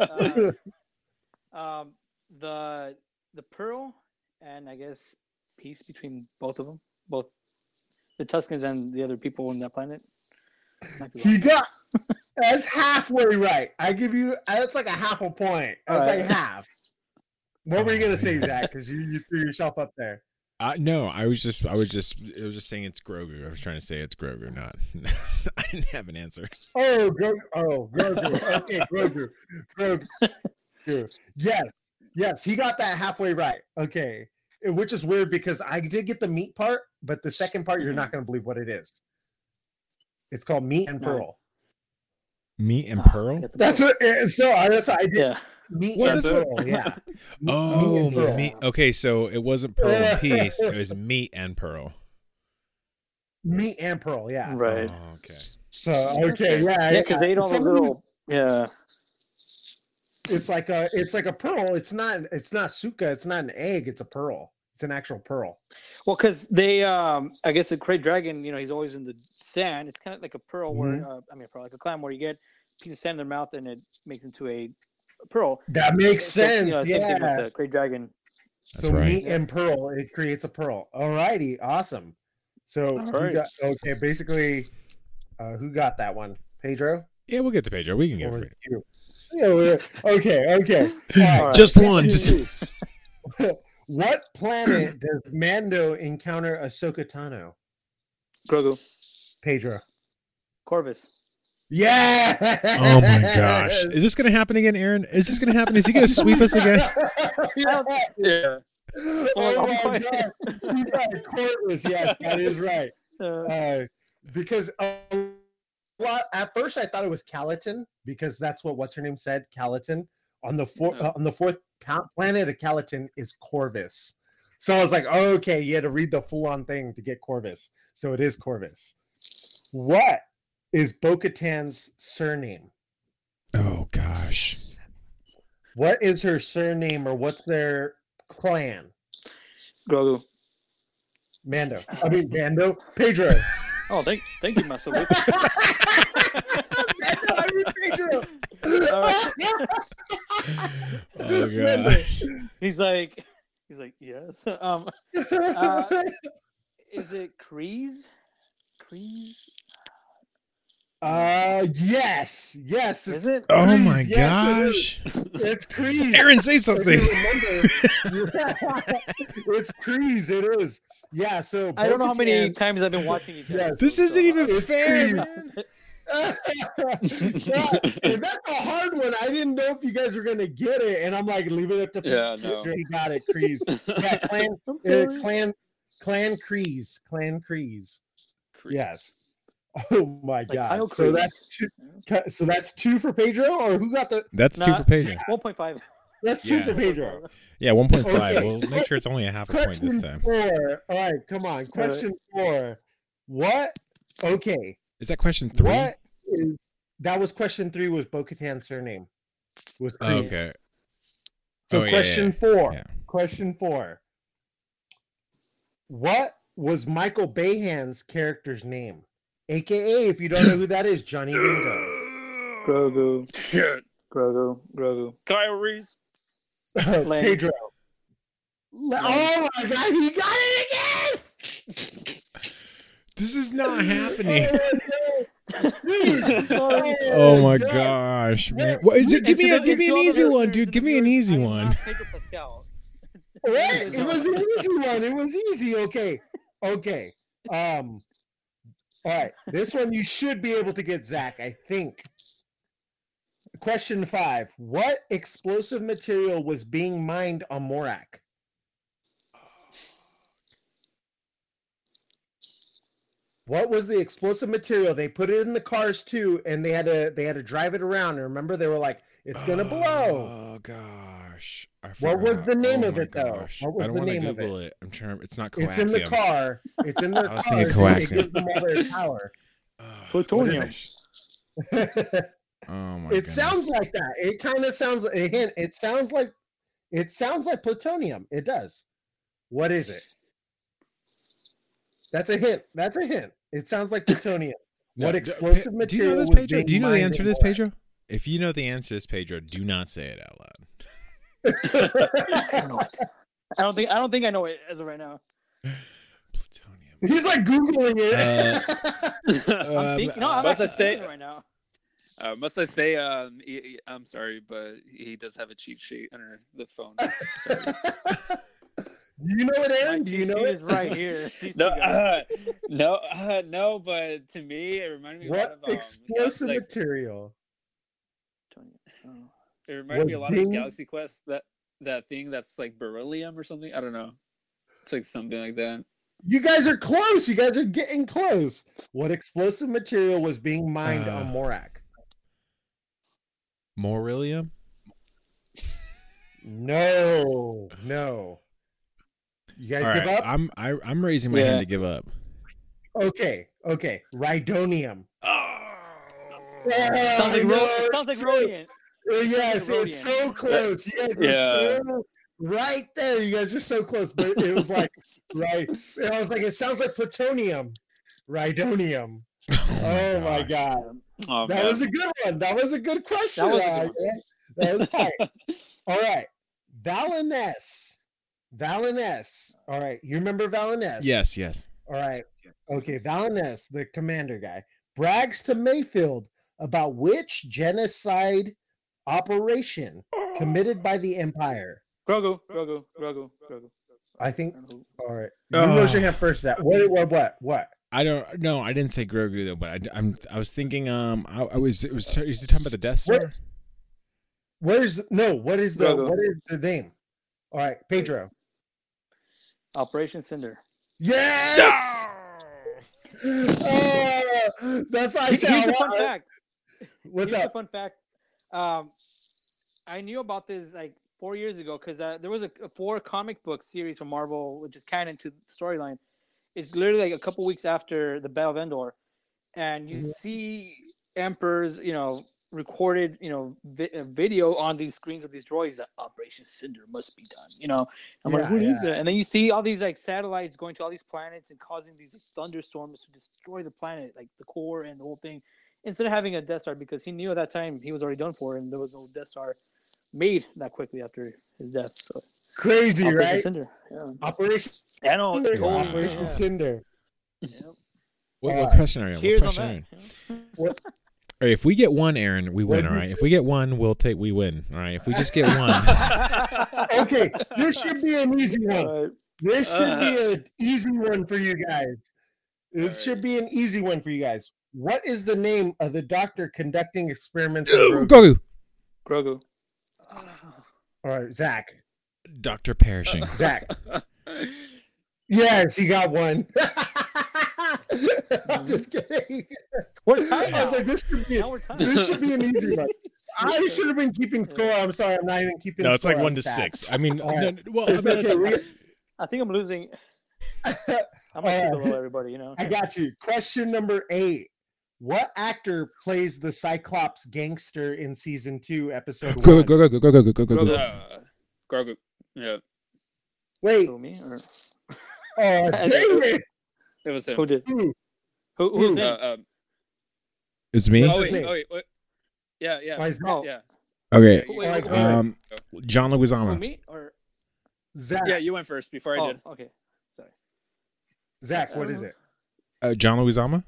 Uh, um, the the pearl and I guess peace between both of them, both the Tuskens and the other people on that planet. He got that's halfway right. I give you that's like a half a point. That's All like half. What were you gonna say, Zach? Because you, you threw yourself up there. Uh, no, I was just, I was just, I was just saying it's Grogu. I was trying to say it's Grogu, not. I didn't have an answer. Oh, Grogu. Oh, Grogu. Okay, Grogu. Grogu. Yes, yes, he got that halfway right. Okay, which is weird because I did get the meat part, but the second part you're not going to believe what it is. It's called meat and pearl. Meat and pearl. That's what. eh, So I that's what I did. Yeah. Meat What and is what- pearl. Yeah. Oh, meat and pearl. meat. Okay, so it wasn't pearl and peace. It was meat and pearl. Meat and pearl. Yeah. Right. Oh, okay. So okay, yeah, Yeah, because they ate all those Some of these- little. Yeah. It's like a it's like a pearl. It's not it's not suka. It's not an egg. It's a pearl. It's an actual pearl. Well, because they, um, I guess the krayt dragon, you know, he's always in the sand. It's kind of like a pearl, where Mm-hmm. uh, I mean, a pearl, like a clam, where you get a piece of sand in their mouth and it makes into a pearl. That makes So, you sense. know, same thing yeah. the krayt dragon. That's so right. meat and pearl, it creates a pearl. Alrighty, awesome. So All right. got okay? Basically, uh, who got that one? Pedro. Yeah, we'll get to Pedro. We can get Or to Pedro. you? Yeah, okay, okay. All right. right. Just one. Just what planet does Mando encounter Ahsoka Tano? Grogu, Pedro. Corvus. Yeah. Oh my gosh! Is this gonna happen again, Aaron? Is this gonna happen? Is he gonna sweep us again? yeah. Yeah. Oh my god. You got it, Corvus. Yes, that is right. Uh, uh, because a lot at first I thought it was Calodan because that's what what's her name said Calodan on the fourth Yeah. uh, on the fourth planet of Calodan is Corvus. So I was like, oh, okay, you had to read the full on thing to get Corvus. So it is Corvus. What is Bo-Katan's surname? Oh gosh! What is her surname or what's their clan? Grogu. Mando. I mean Mando. Pedro. Oh, thank, thank you, Master Luke. I mean Pedro. All Oh Mando. gosh! He's like, he's like, yes. Um, Uh, is it Kryze? Kryze? Uh, yes, yes. Is it? Oh Kryze, my yes, it gosh. It's Kryze. Aaron, say something. remember, it's Kryze. It is. Yeah. So I don't know how many Bo-Katan- times I've been watching you. guys, Yes. This so- isn't even It's fair, Creed. man. yeah, that's a hard one. I didn't know if you guys were gonna get it, and I'm like, leave it up to Yeah, no. Pedro. He got it, Kryze. Yeah, Clan, uh. Clan, Clan Kryze, Clan Kryze. Creed. Yes. Oh my Like Kyle god. So Kryze. that's two. So that's two for Pedro, or who got the? That's two for Pedro. 1.5. That's two Yeah. for Pedro. Yeah, 1.5. Okay. We'll make sure it's only a half a point this time. four. All right, come on. Question four. What? Okay. Is that question three? What is that? Was question three? Was Bo-Katan's surname? Was oh, Kryze. Okay. So Oh, yeah, question yeah, four. yeah. Question four. What was Michael Biehn's character's name? AKA, if you don't know who that is, Johnny Ringo. Grogu. Shit. Grogu. Grogu. Kyle Reese. Pedro. Le- Oh my god, he got it again! This is not happening. Oh my gosh, man. Wait, What is it? Give me a give me an easy one, dude. Give me an easy one. Pedro Pascal. What? It was an easy one. It was easy. Okay. Okay. Um all right. This one you should be able to get Zach, I think. Question five. What explosive material was being mined on Morak? What was the explosive material? They put it in the cars too, and they had to they had to drive it around. And remember, they were like, "It's gonna blow." Oh gosh. I What was the name Oh of my it, though? What was I don't the want to name of Google it. I'm trying. It's not coaxium. It's in the car. It's in their I was car. thinking It- It coaxium. gives them all their power. Oh, Plutonium. gosh. it Oh my sounds goodness. like that. It kind of sounds a hint. It sounds like it sounds like plutonium. It does. What is it? That's a hint. That's a hint. It sounds like plutonium. No, what d- explosive Pe- Do you know material this, Pedro? Do you know the answer to this, Pedro? If you know the answer to this, Pedro, do not say it out loud. I don't. I don't think I don't think I know it as of right now. Plutonium. He's like googling it. I'm Um, thinking. No, uh, I'm must I say- right now. Uh, must I say, um, he, he- I'm sorry, but he does have a cheat sheet under the phone. Do you know it, Aaron? My Do you know cheat sheet it? is right here. No, uh, no, uh, no, but to me, it reminded me a lot What of um, explosive like, material? Oh. It reminded me a lot Bing- of Galaxy Quest. That that thing that's like beryllium or something. I don't know. It's like something like that. You guys are close. You guys are getting close. What explosive material was being mined on Uh, Morak? Morillium? No, no. You guys All give right, up? I'm I, I'm raising my Yeah. hand to give up. Okay, okay. Rhydonium. Sounds like, ro- it sounds like so- Rodian. Uh, Yes, it's so close. You guys were Yeah. so right there. You guys are so close, but it was like right. I was like, it sounds like plutonium. Rhydonium. Oh my, gosh. god. Oh, That man. was a good one. That was a good question. That was a uh, good yeah, that was tight. All right. Valin Hess. Valiness. All right. You remember Valin Hess? Yes, yes. All right. Okay. Valin Hess, the commander guy, brags to Mayfield about which genocide operation committed by the Empire. Grogu, Grogu, Grogu, Grogu. I think. I don't know. All right. You raise your Ah. hand first. That what? What? What? What? I don't no, I didn't say Grogu though, but I, am I was thinking um I, I was it was is he talking about the Death What? Star? Where's no? What is the? Grogu. What is the name? All right, Pedro. Operation Cinder. Yes. Oh, that's why I Here's said. fun fact. What's Here's up? the fun fact. Um, I knew about this like four years ago because uh, there was a, a four comic book series from Marvel, which is canon to the storyline. It's literally like a couple weeks after the Battle of Endor, and you Mhm. see Emperor's, you know, recorded, you know, vi- uh, video on these screens of these droids that Operation Cinder must be done. You know, I'm like, Yeah, what is that? And then you see all these like satellites going to all these planets and causing these like, thunderstorms to destroy the planet, like the core and the whole thing instead of having a Death Star because he knew at that time he was already done for and there was no Death Star made that quickly after his death. So Crazy, Operation right? Cinder. Yeah. Operation I know. Cinder. totally, Operation yeah. Cinder. Yep. What, what Uh, question are you? Cheers what on question that. are you? What, if we get one, Aaron, we win. What All is right. it? If we get one, we'll take. We win. All right. If we just get one, okay, this should be an easy one. This should be Uh. an easy one for you guys. This should be an easy one for you guys. What is the name of the doctor conducting experiments? on Grogu? Grogu, Grogu. All right, Zach. Doctor Pershing. Zach. Yes, he got one. I'm just kidding. We're tied I was like, this should be Now we're tied. this should be an easy one. I should have been keeping score. I'm sorry, I'm not even keeping. No, it's like score. one I'm to sad. six. I mean, All no, right. well, I mean, Okay, we- I think I'm losing. I'm All like right. below everybody, you know. I got you. Question number eight. What actor plays the Cyclops gangster in season two, episode Grogu, one? Grogu, Grogu, Grogu, Grogu, Grogu. Uh, Grogu. Yeah, Wait, Who, me or oh dang it! it was him. who did? Who? Who, who's Who? in? Uh, um, It's me. What's oh his wait, name? oh wait, what? Yeah, yeah, Why is that? Oh. yeah. Okay. Wait, yeah, wait, you- wait. Um, John Who, Leguizamo. me or? Zach. yeah, you went first before I Oh, did. okay. Zach, what is it? Uh, John Leguizamo.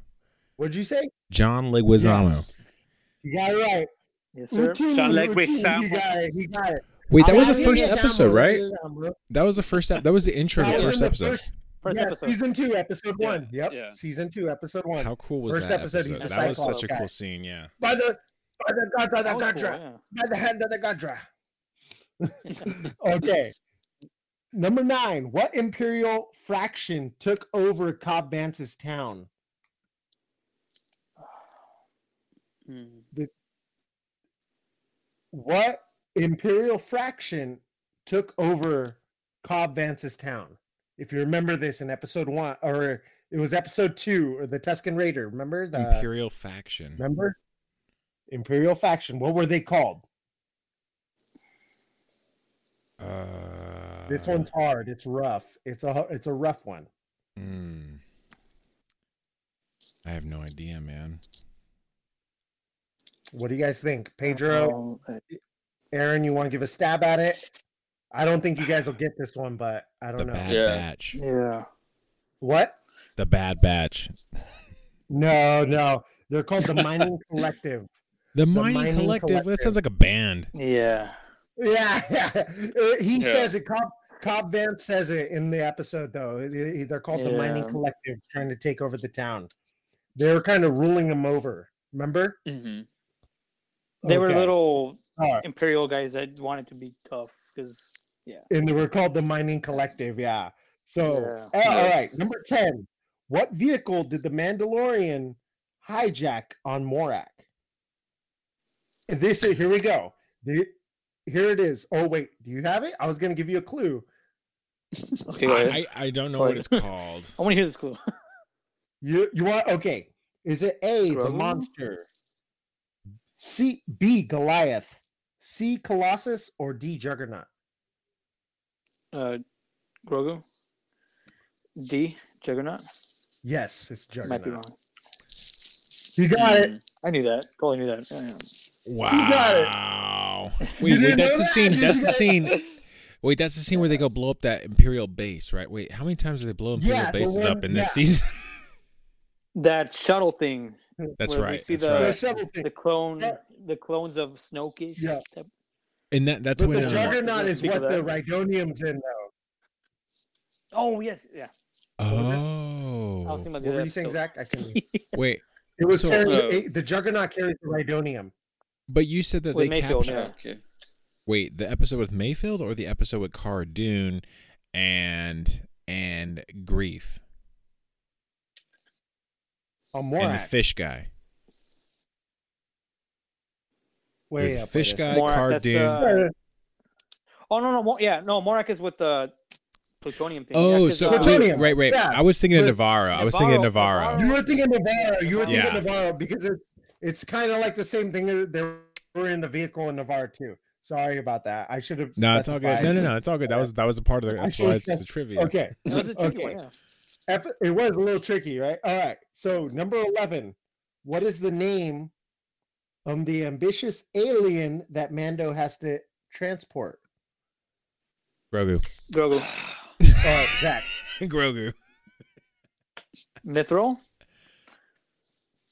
What'd you say? John Leguizamo. Yes. You got it right. Yes, sir. Routine, John Leguizamo. He got it. He got it. Wait, that was the first episode, right? That was the first. ep- That was the intro to the first episode. first- First yeah, episode. season two, episode Yeah, one. Yep, yeah. season two, episode one. How cool was First that episode, he's episode? the That was such a guy. cool scene. Yeah. By the by the god of the That was cool, yeah. By the hand of the Gadra. okay. Number nine. What imperial fraction took over Cobb Vanth's town? Hmm. What imperial fraction took over Cobb Vanth's town? If you remember this in episode one, or it was episode two, or the Tuscan Raider. Remember the Imperial faction. remember imperial faction. What were they called? Uh, This one's hard. It's rough. It's a it's a rough one. hmm. I have no idea, man. What do you guys think, Pedro? Uh, Aaron, you want to give a stab at it? I don't think you guys will get this one, but I don't know. Bad Yeah. Batch. yeah. What? The Bad Batch. No, no. They're called the Mining Collective. The Mining, Mining Collective. That sounds like a band. Yeah. Yeah, yeah. He Yeah. says it. Cobb, Cobb Vanth says it in the episode, though. They- They're called the Mining Collective, trying to take over the town. They're kind of ruling them over. Remember? Mhm. They were little All right. imperial guys that wanted to be tough because yeah. and they were called the Mining Collective. Yeah. So, Yeah. uh, all Yeah. right, number ten. What vehicle did the Mandalorian hijack on Morak? And this is here we go. The- here it is. Oh wait, do you have it? I was gonna give you a clue. okay. I, I, I don't know what it's called. I want to hear this clue. You you want okay? Is it A the monster? C B Goliath, C Colossus, or D Juggernaut? Uh, Grogu. D Juggernaut. Yes, it's Might be Juggernaut. wrong. You got it. Mhm. I knew that. Totally knew that. Yeah, yeah. Wow. got it. Wait, wait, that's the scene. That's the scene. Wait, that's the scene where they go blow up that Imperial base, right? Wait, how many times do they blow Imperial Yeah, bases one- up in this yeah. season? That shuttle thing. That's where we right. see That's the- The right. shuttle thing. The clone. Yeah. The clones of Snoke. Yeah. And that that's But when the uh, Juggernaut Let's is what the that. Rhydonium's in, though. Oh yes, yeah. Oh. I was thinking about What other were you saying. Zach? I couldn't. Wait, It was So- carrying, Oh. it- the Juggernaut carries the Rhydonium. but you said that With they Mayfield, captured. yeah. Okay. Wait, the episode with Mayfield or the episode with Cara Dune and and Greef On and the fish guy. Way There's a fish guy, Morak, Cara uh, Oh no no Mo- yeah no Morak is with the plutonium thing. oh, yeah, 'cause, so uh, wait, Plutonium, right, right. yeah. I was thinking of But- Nevarro. I was thinking of Nevarro, Nevarro. You were thinking Nevarro. You were thinking Yeah. Nevarro because it, it's kind of like the same thing. that They were in the vehicle in Nevarro too. Sorry about that. I should have. No, it's all good. No, no, no, it's all good. That was that was a part of the. That's why it's said- the trivia. Okay. It was a tricky Okay. yeah. Ep- It was a little tricky, right? All right. So number eleven. What is the name of the ambitious alien that Mando has to transport? Grogu. Grogu. All right, Zach. Grogu. Mythrol.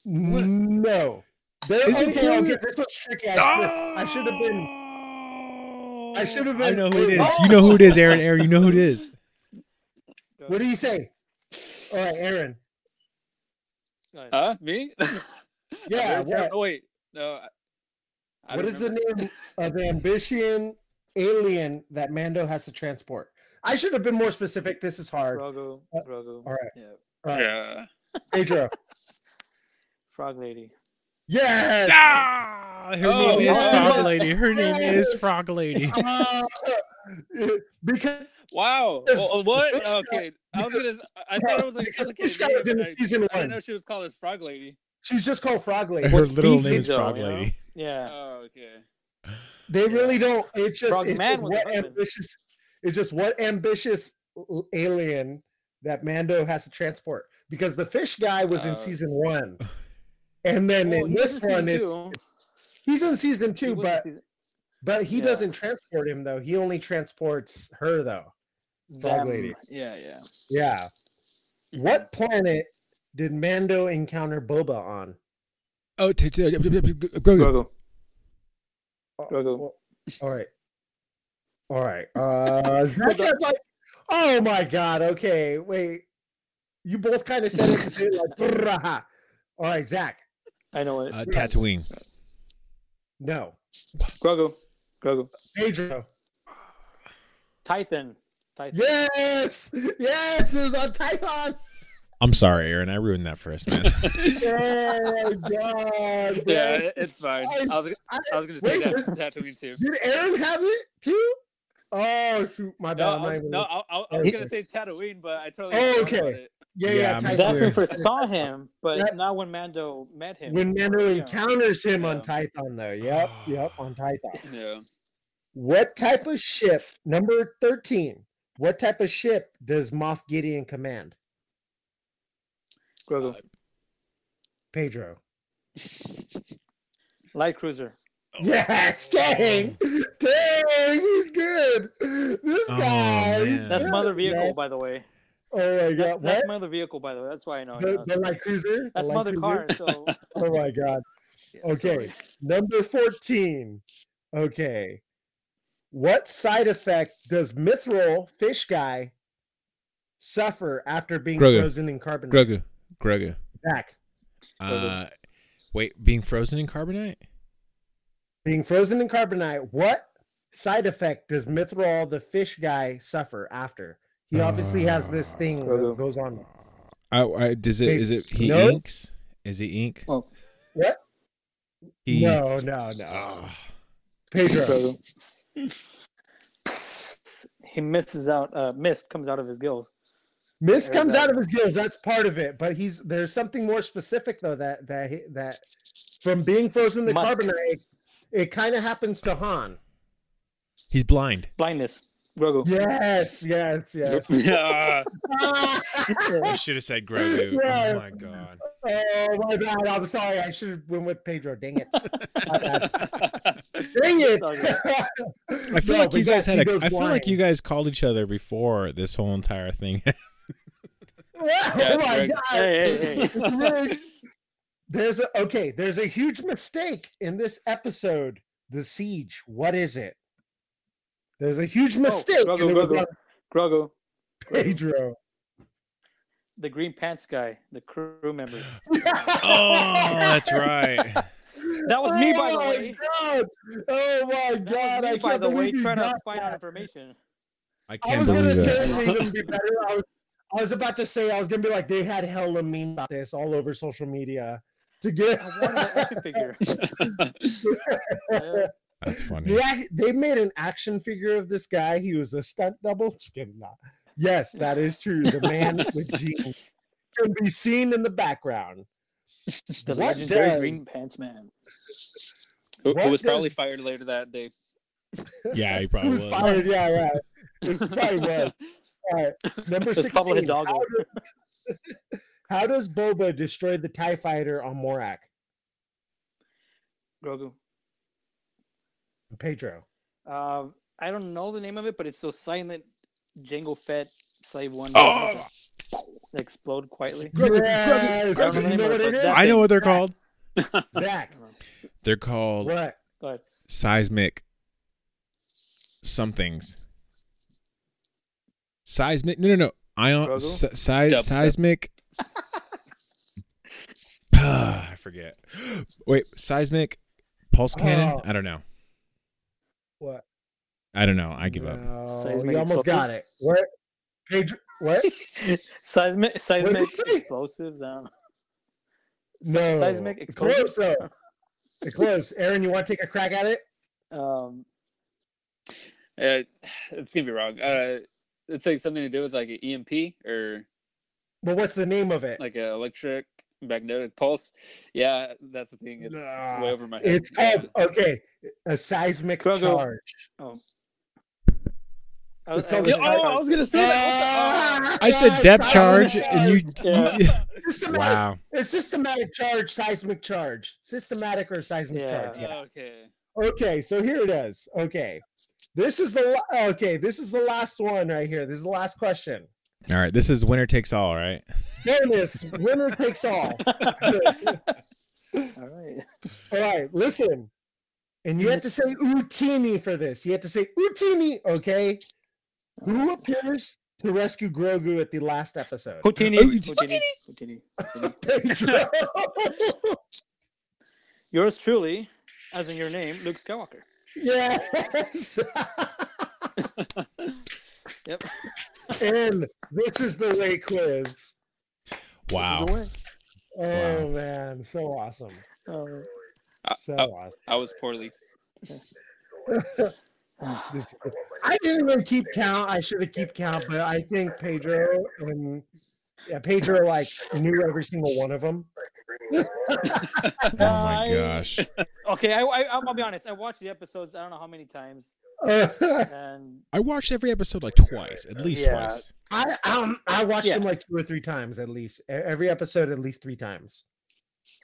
No. There, Is it okay, Grogu? okay, this was tricky. I should, I should have been. I should have been. I know who it is. Oh! You know who it is, Aaron. Aaron, you know who it is. What do you say? All right, Aaron. Go. Huh? Me? Yeah, what? Oh wait, no. I, I What don't the name of the ambition alien that Mando has to transport? I should have been more specific. This is hard. All Grogu. Uh, Grogu. all right. Yeah. right, Yeah. Pedro. Frog Lady. Yes. Ah, her Oh, name is Frog Lady. Her name is. Frog Lady. Ah, because Wow. Because Oh, what? this guy- Okay. I was gonna. I thought it was like because this guy was in but I- season I one. didn't know she was called as Frog Lady. She's just called Frog Lady. Her What's literal name is though, Frog you know? Lady. Yeah. Oh, okay. They Yeah. really don't. It's just, Frog it's Man just what husband. ambitious. It's just what ambitious alien that Mando has to transport because the fish guy was in Uh, season one, and then Well, in this in one it's two. he's in season two, was but season- but he yeah. doesn't transport him though. He only transports her though. Frog. Lady. Yeah, yeah. Yeah. What planet did Mando encounter Boba on? Oh, t- t- Grogu. Grogu. Oh, Grogu. well, all right. All right. Uh, Zach like, oh my god. Okay, wait. You both kind of said it the same like. All right, Zach. I know it. Uh, Tatooine. No. Grogu. Grogu. Pedro. Tython. Tython. Yes. Yes. It was on Tython. I'm sorry, Aaron. I ruined that for us, man. Oh god. Yeah, man. it's fine. I- I was. I- I was gonna say wait, that Tatooine too. Did Aaron have it too? Oh shoot, my bad. No, I'm not no, I, I, I was gonna say Tatooine, but I totally. Oh, okay. it. yeah, Yeah, yeah. me Tython. That's when first saw him, but That- not when Mando met him. When Mando Yeah. encounters him on Yeah. Tython, though. Yep, yep, on Tython. Yeah. What type of ship, number 13, what type of ship does Moff Gideon command? Grogu. Uh, Pedro. Light cruiser. Oh. Yes, dang, dang, he's good. This Oh, guy, he's man. That's good, my other vehicle, man. by the way. Oh my That's, god, that's what? my other vehicle, by the way. That's why I know. The, it. the light cruiser. The That's my light other cruiser? car. So Oh my god. Okay, sorry. number 14. Okay. What side effect does Mythrol fish guy suffer after being Grogu. frozen in carbonite? Grogu. Grogu. Back. Uh, wait, being frozen in carbonite? Being frozen in carbonite, what side effect does Mythrol the fish guy suffer after? He obviously has this thing that Grogu. goes on. I, I, does it? Hey, Is it? He no? inks? Is he ink? Oh, What? He. No, no, no. Ah. Pedro. Grogu. he misses out. Uh, mist comes out of his gills. Mist There's comes that. out of his gills. That's part of it. But he's there's something more specific though that that he- that from being frozen in Musk. carbonite, it, it kind of happens to Han. He's blind. Blindness. Grogu. Yes, yes, yes. Yeah. I should have said Grogu. Oh yeah. Oh my god. oh my bad. I'm sorry. I should have went with Pedro. Dang it. My. Dang it. I feel No, like you guys yes, had. A, goes I feel like you guys called each other before this whole entire thing. oh my Greg. god. Hey, hey, hey. There's a okay. There's a huge mistake in this episode. The siege. What is it? There's a huge mistake. Grogu, and it Grogu. Grogu. Pedro. The green pants guy, the crew member. oh, that's right. That was me, by the Oh my way. God. Oh my That god! me, I by can't the way, you trying to find out information. I I can't was gonna believe say that. to even be better. I was, I was about to say I was gonna be like they had hella meme about this all over social media to get. I wanted an action figure. Yeah. That's funny. They, they made an action figure of this guy. He was a stunt double. Just kidding. Nah. Yes, that is true. The man with jeans can be seen in the background. The What legendary does- green pants man. Who, who was does- probably fired later that day. Yeah, he probably Who's was. fired? Yeah, yeah. It probably was. All right, number It's Pablo 16. Hidalgo. How does, how does Boba destroy the TIE fighter on Morak? Grogu. Pedro. Um, I don't know the name of it, but it's so silent Jango Fett slave one. Oh! explode quietly. Yes, I know the you name know what it, it but is? that I know what they're called. Zach, They're called what? Go ahead. seismic somethings. Seismic? No, no, no. Ion Grogu? se- si- seismic. I forget. Wait, seismic pulse cannon? Oh. I don't know. What? I don't know. I give up. No, Seismic you almost got it. What? Pedro, what? Seismic, seismic you say? explosives. I. No. Seismic Close though. Close. Aaron, you want to take a crack at it? Um, Uh, it's gonna be wrong. Uh, it's like something to do with like an EMP or But what's the name of it? like an electric magnetic pulse. Yeah, that's the thing. It's Nah, way over my head. It's Yeah. okay, a seismic Grogu. charge. oh. I was, I was, oh, I was gonna say that. Ah, I said depth seismic charge, and you. Yeah. you- Systematic, wow. It's systematic charge, seismic charge. Systematic or seismic Yeah. charge. Yeah. okay. Okay, so here it is. Okay. This is the okay, this is the last one right here. This is the last question. All right. This is winner takes all, right? Bonus, winner takes all. all right. All right, listen. And you have to say Utini for this. You have to say Utini, okay? Who appears to rescue Grogu at the last episode? Houtini. Oh, Houtini. Houtini. Houtini. Yours truly, as in your name, Luke Skywalker. yes. Yep. and this is the way quiz. Wow. Go away. Oh man, so awesome. Oh. I, So I, awesome. I was poorly. This, I didn't even keep count. I should have keep count, but I think Pedro and yeah, Pedro like knew every single one of them. Oh my gosh. okay, I, I, I'll be honest. I watched the episodes. I don't know how many times, and I watched every episode like twice, at least Yeah. twice. I um I watched Yeah. them like two or three times at least. Every episode at least three times.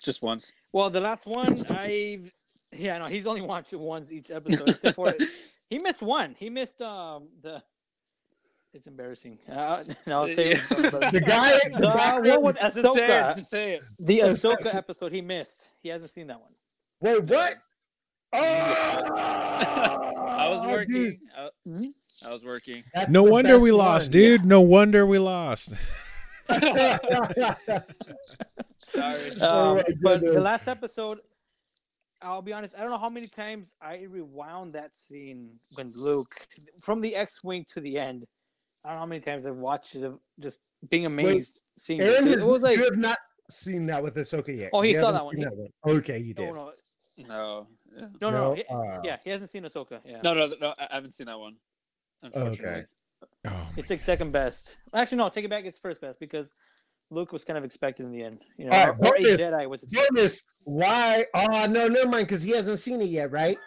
Just once. well, the last one, I, yeah, no, he's only watched once each episode, except for he missed one. He missed um the. It's embarrassing. Uh, no, I'll say The guy, the The guy one with Just say it. Just say it. The Yes. Ahsoka episode he missed. He hasn't seen that one. wait, what? Oh, I was working. dude, I, Mhm. I was working. that's No wonder we lost, one. dude. No wonder we lost. Sorry. Oh Um, my but the last episode, I'll be honest, I don't know how many times I rewound that scene when Luke, from the X-wing to the end. I don't know how many times I've watched it, of just being amazed seeing Aaron this. has, It was like, you have not seen that with Ahsoka yet. Oh, he You saw haven't that one. Okay, you did. no, No. No, no, no. No? He- Ah. yeah, he hasn't seen Ahsoka. Yeah, No, no, no. I haven't seen that one. Unfortunately. Oh, it's like second best. Actually, no, take it back. It's first best because Luke was kind of expected in the end. You know, All right, or a bonus- Jedi was expected. Bonus, why? Oh no, never mind, because he hasn't seen it yet, right?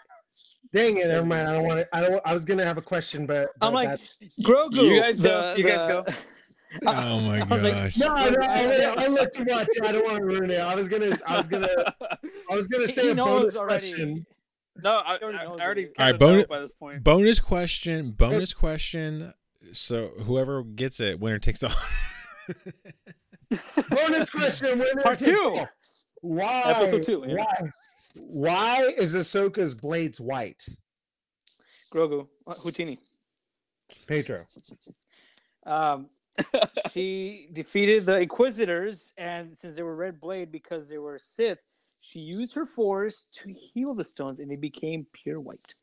Dang it, never mind. I don't want to. I don't. I was gonna have a question, but, I'm like that- Grogu. You guys go. the- You guys the- Oh my I was like, gosh. no, no, I- I, I'll let you watch. I don't want to ruin it. I was gonna. I was gonna. I was gonna say he a bonus already. question. no, I, already I, I already Alright, bonus- by this point. Bonus question. Bonus question. So whoever gets it, winner takes all. Bonus question. Winner Part takes two. all. Why? Episode two, yeah. Why? Why is Ahsoka's blades white? Grogu, uh, Houtini. Pedro. Um, she defeated the Inquisitors, and since they were red blade because they were Sith, she used her force to heal the stones, and they became pure white.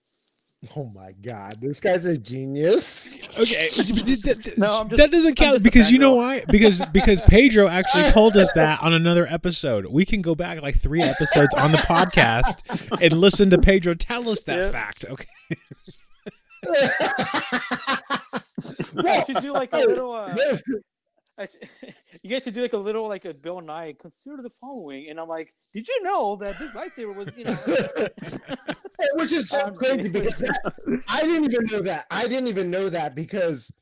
Oh my God, this guy's a genius. Okay, that, No, just- that doesn't count because you know why? Because because Pedro actually told us that on another episode. We can go back like three episodes on the podcast and listen to Pedro tell us that Yep. fact. Okay. I should do like a little. Uh, I sh- you guys should do like a little like a Bill Nye. Consider the following, and I'm like, did you know that this lightsaber was, you know? Which is so I'm crazy because that, I didn't even know that. I didn't even know that because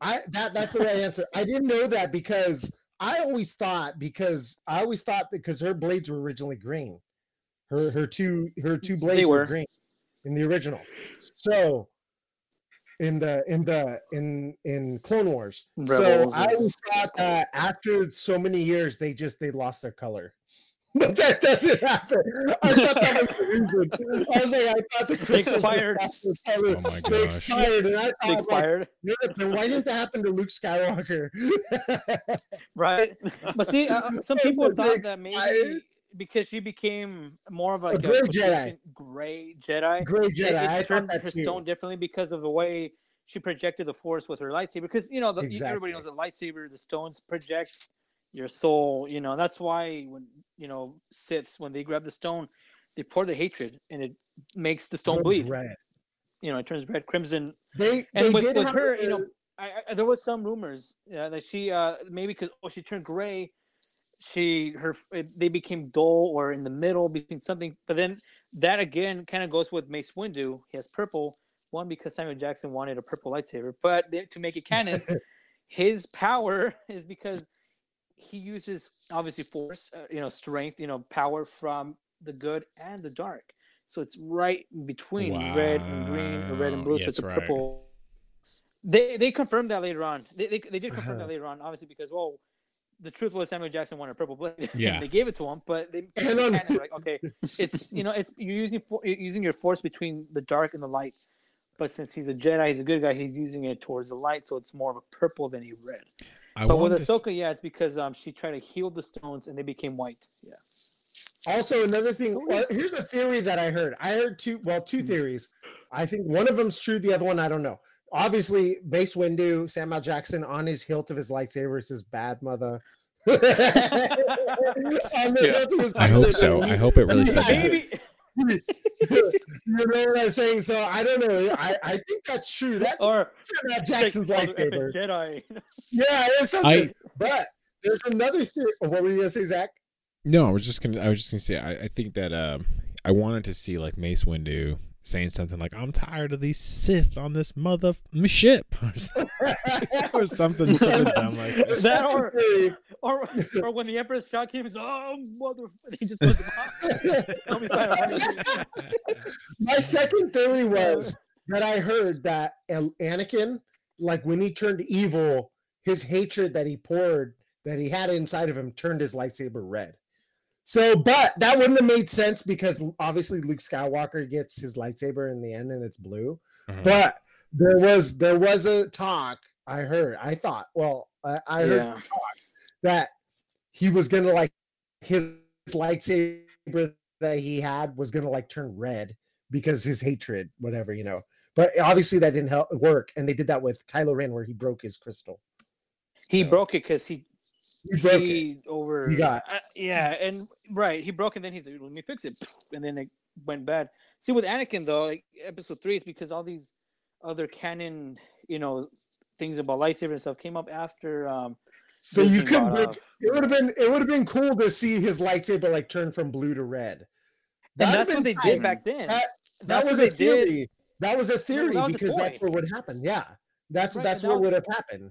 I that that's the right answer. I didn't know that because I always thought because I always thought that because her blades were originally green. Her her two her two blades were. were. green in the original. So in the in the in in Clone Wars. so I yeah. always thought that after so many years, they just they lost their color. But that doesn't happen. I thought that was the reason. I was like, I thought the crystals expired. lost their color. Oh my They expired, and I thought, like, expired, "Yeah, then why didn't that happen to Luke Skywalker? right? But see, uh, some people thought that expired. maybe because she became more of like a, gray Jedi. gray Jedi, Gray Jedi. it, I thought turned that her too. stone differently because of the way she projected the force with her lightsaber. Because you know, the, you- everybody knows that lightsaber, the stones project your soul. You know, that's why when you know Siths when they grab the stone, they pour the hatred, and it makes the stone bleed. red. You know, it turns red crimson. They And they with, did with her, you know, a- I, I, there was some rumors uh, that she uh, maybe because oh she turned gray, she her it, they became dull or in the middle between something. But then that again kind of goes with Mace Windu. He has purple. One because Samuel Jackson wanted a purple lightsaber, but they, to make it canon, his power is because he uses obviously force, uh, you know, strength, you know, power from the good and the dark. So it's right between red and green or red and blue. yeah, so it's a right. purple. They they confirmed that later on. They they, they did confirm Uh-huh. that later on, obviously because well, the truth was Samuel Jackson wanted a purple blade. Yeah. they gave it to him, but they And on- kind of like okay, it's you know it's you're using for, you're using your force between the dark and the light. But since he's a Jedi, he's a good guy. He's using it towards the light, so it's more of a purple than a red. I But with wanted to Ahsoka, yeah, it's because um she tried to heal the stones and they became white. Yeah. Also, another thing. Well, here's a theory that I heard. I heard two. Well, two Hmm. theories. I think one of them's true. The other one, I don't know. Obviously, Mace Windu, Samuel Jackson on his hilt of his lightsaber says "bad mother." Yeah. hilt of his I hope so. I hope it really said that. You know what I'm saying? So I don't know. I, I think that's true. That's or Samuel Jackson's like, lightsaber. Jedi. Yeah, it's something. I- But there's another theory. oh, What were you gonna say, Zach? No, I was just gonna. I was just gonna say. I, I think that um, I wanted to see like Mace Windu saying something like, "I'm tired of these Sith on this mother f- ship," or something, or something, something dumb like that. That or- Theory. or or when the Emperor's shot came, he's oh mother, he just puts him on. Tell me about it. My second theory was that I heard that Anakin, like when he turned evil, his hatred that he poured, that he had inside of him, turned his lightsaber red. So, but that wouldn't have made sense because obviously Luke Skywalker gets his lightsaber in the end and it's blue. Uh-huh. But there was there was a talk I heard. I thought, well, I, I heard Yeah. that he was gonna like his lightsaber that he had was gonna like turn red because his hatred, whatever, you know. But obviously that didn't help work, and they did that with Kylo Ren where he broke his crystal. He So- broke it because he He broke it. over He got- uh, yeah and right he broke it then he's like let me fix it and then it went bad see with anakin though like episode three is because all these other canon you know things about lightsaber and stuff came up after um So you could brought break, it would have been it would have been cool to see his lightsaber like turn from blue to red. and That'd that's what they did back then That, that was a they did. theory. That was a theory that was a because that's what would happen. Yeah. That's Right, that's that what would have happened.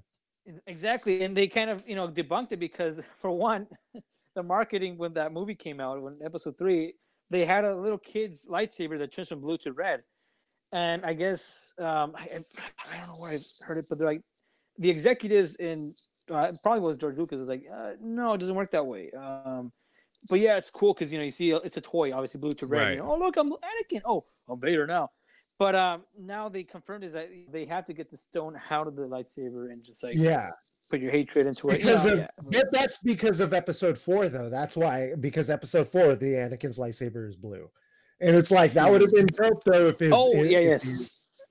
Exactly and they kind of you know debunked it because for one the marketing when that movie came out when episode three they had a little kid's lightsaber that turns from blue to red. And i guess um i, I don't know where i heard it but they're like the executives in uh, probably was george lucas was like uh, no it doesn't work that way. Um but yeah it's cool because you know you see it's a toy obviously blue to red Right. you know, oh look i'm anakin. Oh i'm vader now but um now they confirmed is that they have to get the stone out of the lightsaber and just like Yeah. put your hatred into it. Because Yeah, of yeah. that's because of episode four though. That's why because episode four the Anakin's lightsaber is blue. And it's like that would have been dope though if his Oh if- yeah, yes.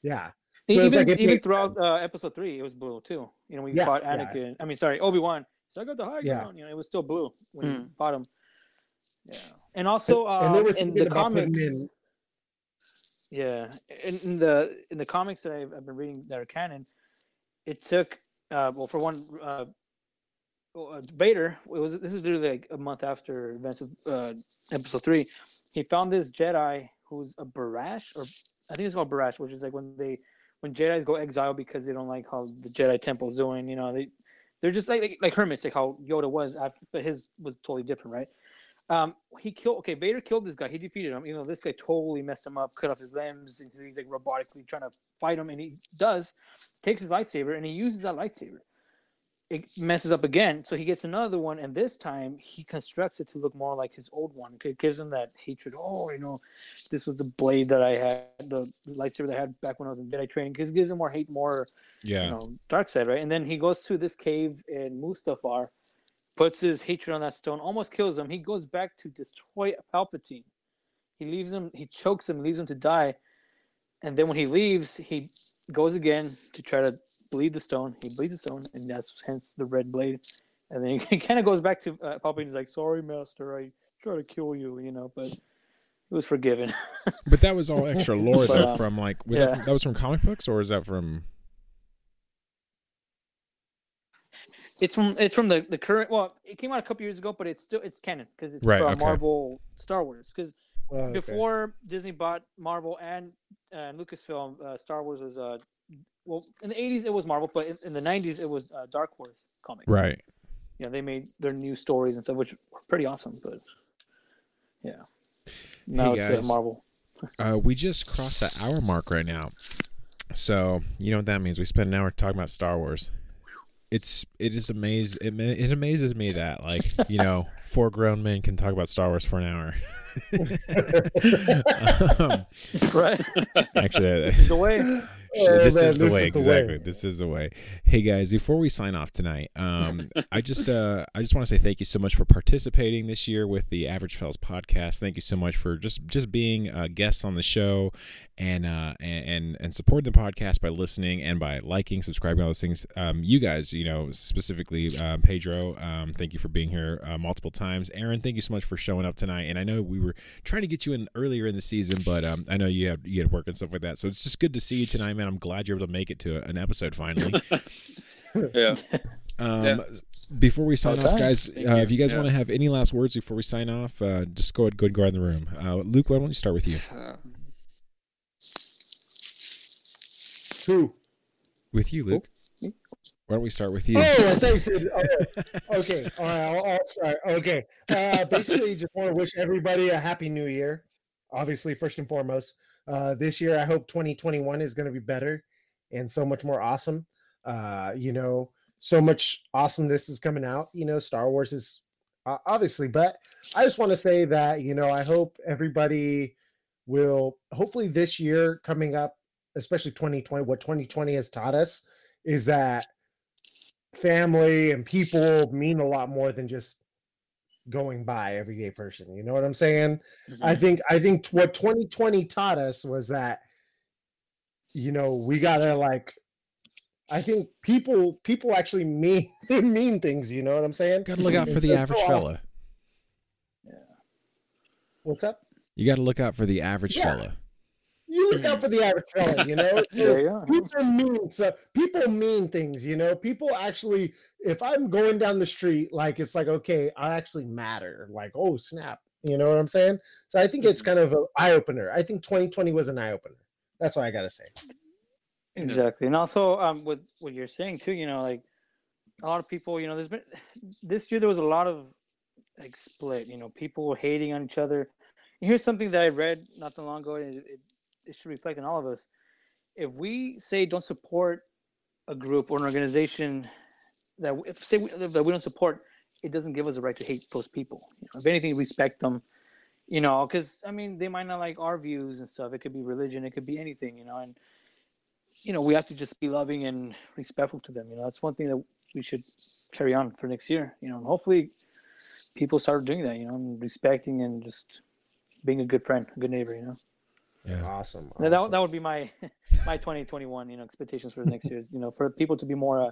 he- yeah. So even like even made throughout uh, episode three, it was blue too. You know, when you Yeah, fought yeah. Anakin. I mean, sorry, Obi Wan. So I got the high Yeah. ground. You know, it was still blue when you Mm. fought him. Yeah, and also and they um, were in the about comics. in Yeah, in, in the in the comics that I've, I've been reading that are canon, it took uh, well for one uh, uh, Vader. It was this is literally like a month after events of uh, episode three. He found this Jedi who's a Barash, or I think it's called Barash, which is like when they when Jedi's go exile because they don't like how the Jedi Temple's doing. You know, they they're just like like, like hermits, like how Yoda was, after, but his was totally different, right? Um, he killed. Okay, Vader killed this guy. He defeated him. You know, this guy totally messed him up, cut off his limbs, and he's like robotically trying to fight him, and he does. Takes his lightsaber and he uses that lightsaber. It messes up again, so he gets another one, and this time he constructs it to look more like his old one. It gives him that hatred. Oh, you know, this was the blade that I had, the lightsaber that I had back when I was in Jedi training. Because it gives him more hate, more Yeah. you know, dark side, right? And then he goes to this cave in Mustafar, puts his hatred on that stone, almost kills him. He goes back to destroy Palpatine. He leaves him, he chokes him, leaves him to die. And then when he leaves, he goes again to try to bleed the stone. He bleeds the stone, and that's hence the red blade. And then he kind of goes back to uh, Palpatine. He's like, "Sorry, Master, I tried to kill you," you know, but it was forgiven. But that was all extra lore But, though uh, from like was yeah. that, that was from comic books or is that from It's from it's from the, the current. Well, it came out a couple years ago, but it's still it's canon because it's Right, from okay. Marvel Star Wars. Because Oh, okay. before Disney bought Marvel and uh, Lucasfilm, uh, Star Wars was uh well in the eighties it was Marvel, but in, in the nineties it was uh, Dark Horse comic. right? Yeah, they made their new stories and stuff, which were pretty awesome. But yeah, now it's guys. uh, Marvel. Uh, we just crossed the hour mark right now, so you know what that means. We spent an hour talking about Star Wars. It's it is amaze it, it amazes me that like you know four grown men can talk about Star Wars for an hour. um, right, actually, This the way. Oh, this man, is the this way is the exactly. Way. this is the way. Hey guys before we sign off tonight um i just uh i just want to say thank you so much for participating this year with the average fellas podcast. Thank you so much for just just being uh, guests on the show and uh and and, and supporting the podcast by listening and by liking subscribing all those things. Um you guys you know specifically um, pedro um thank you for being here uh, multiple times. Aaron thank you so much for showing up tonight. And i know we were trying to get you in earlier in the season but um i know you had you had work and stuff like that. So it's just good to see you tonight man i'm glad you're able to make it to an episode finally Yeah. um Yeah. before we sign Well off guys uh, you. if you guys Yeah. want to have any last words before we sign off uh just go ahead go ahead and go around the room uh luke why don't we start with you Uh, Who? with you luke me? why don't we start with you Oh, I thought you. Oh, okay, all right, I'll, I'll start. Okay, uh, basically, just want to wish everybody a happy New Year. Obviously, first and foremost, uh, this year I hope 2021 is going to be better and so much more awesome. Uh, you know, so much awesomeness is coming out. You know, Star Wars is uh, obviously, but I just want to say that you know I hope everybody will hopefully this year coming up, especially 2020. What 2020 has taught us is that family and people mean a lot more than just going by everyday person you know what i'm saying i mm-hmm. think i think t- what 2020 taught us was that you know we gotta like i think people people actually mean mean things you know what i'm saying gotta look out for the average fella. Yeah. what's up you gotta look out for the average Yeah. fella you look out for the average fella you know? There you go. people mean so people mean things you know? People actually if i'm going down the street like it's like okay i actually matter. Like oh snap you know what i'm saying? So i think it's kind of an eye-opener. I think 2020 was an eye-opener. That's what i gotta say. Exactly, and also um, with what you're saying too, you know, like a lot of people, you know, there's been this year there was a lot of like split, you know, people hating on each other. And here's something that I read not too long ago, and it, it, it should reflect on all of us. If we say don't support a group or an organization that if say we, that we don't support, it doesn't give us a right to hate those people. You know, if anything, respect them. You know, because I mean, they might not like our views and stuff. It could be religion, it could be anything. You know, and you know, we have to just be loving and respectful to them. You know, that's one thing that we should carry on for next year. You know, and hopefully people start doing that. You know, and respecting and just being a good friend, a good neighbor. You know, yeah awesome, And that awesome. that would be my my 2021. You know, expectations for the next year. You know, for people to be more uh,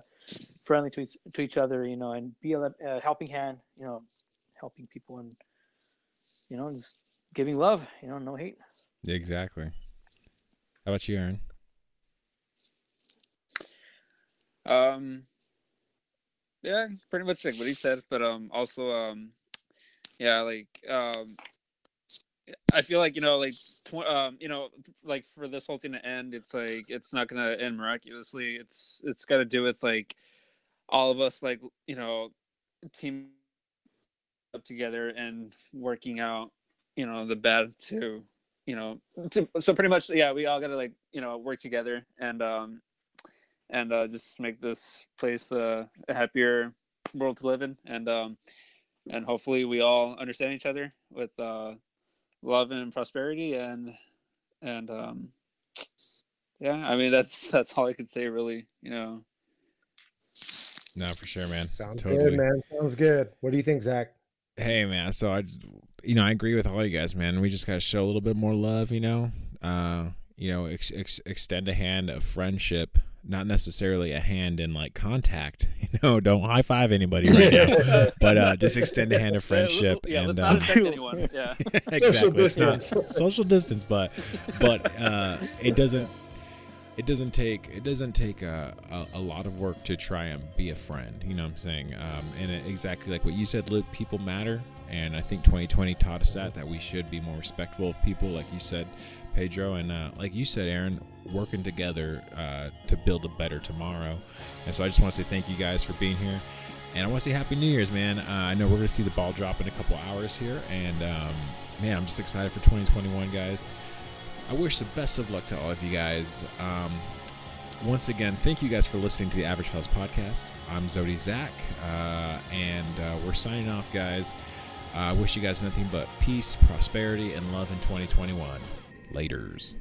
friendly to each, to each other. You know, and be a uh, helping hand. You know, helping people and you know, just giving love. You know, no hate. exactly how about you aaron Um, yeah, pretty much like what he said, but um, also um, yeah, like um, I feel like you know, like tw- um, you know, like for this whole thing to end, it's like it's not gonna end miraculously. It's it's got to do with like all of us, like you know, team up together and working out, you know, the bad to, you know, to, so pretty much, yeah, we all got to like, you know, work together and, um, and uh, just make this place a happier world to live in, and um, and hopefully we all understand each other with uh, love and prosperity, and and um, yeah, I mean that's that's all I could say really, you know. No, for sure, man. Sounds totally. good, man. Sounds good. What do you think, Zach? Hey, man. So I, you know, I agree with all you guys, man. We just gotta show a little bit more love, you know. Uh, you know, ex- ex- extend a hand of friendship, not necessarily a hand in like contact. You know, don't high five anybody right now, but uh, just extend a hand of friendship. Yeah, let's and, not uh, anyone. Yeah. exactly. It's not- distance. social distance, but but uh, it doesn't it doesn't take it doesn't take a, a, a lot of work to try and be a friend. You know what I'm saying? Um, and it, exactly like what you said, Luke. People matter, and I think 2020 taught us that that we should be more respectful of people, like you said, Pedro, and uh, like you said, Aaron, working together uh, to build a better tomorrow. And so I just want to say thank you guys for being here. And I want to say Happy New Year's, man. Uh, I know we're going to see the ball drop in a couple hours here. And, um, man, I'm just excited for 2021, guys. I wish the best of luck to all of you guys. Um, once again, thank you guys for listening to the Average Fellas podcast. I'm Zodi Zach, uh, and uh, we're signing off, guys. I wish you guys nothing but peace, prosperity, and love in 2021. Laters.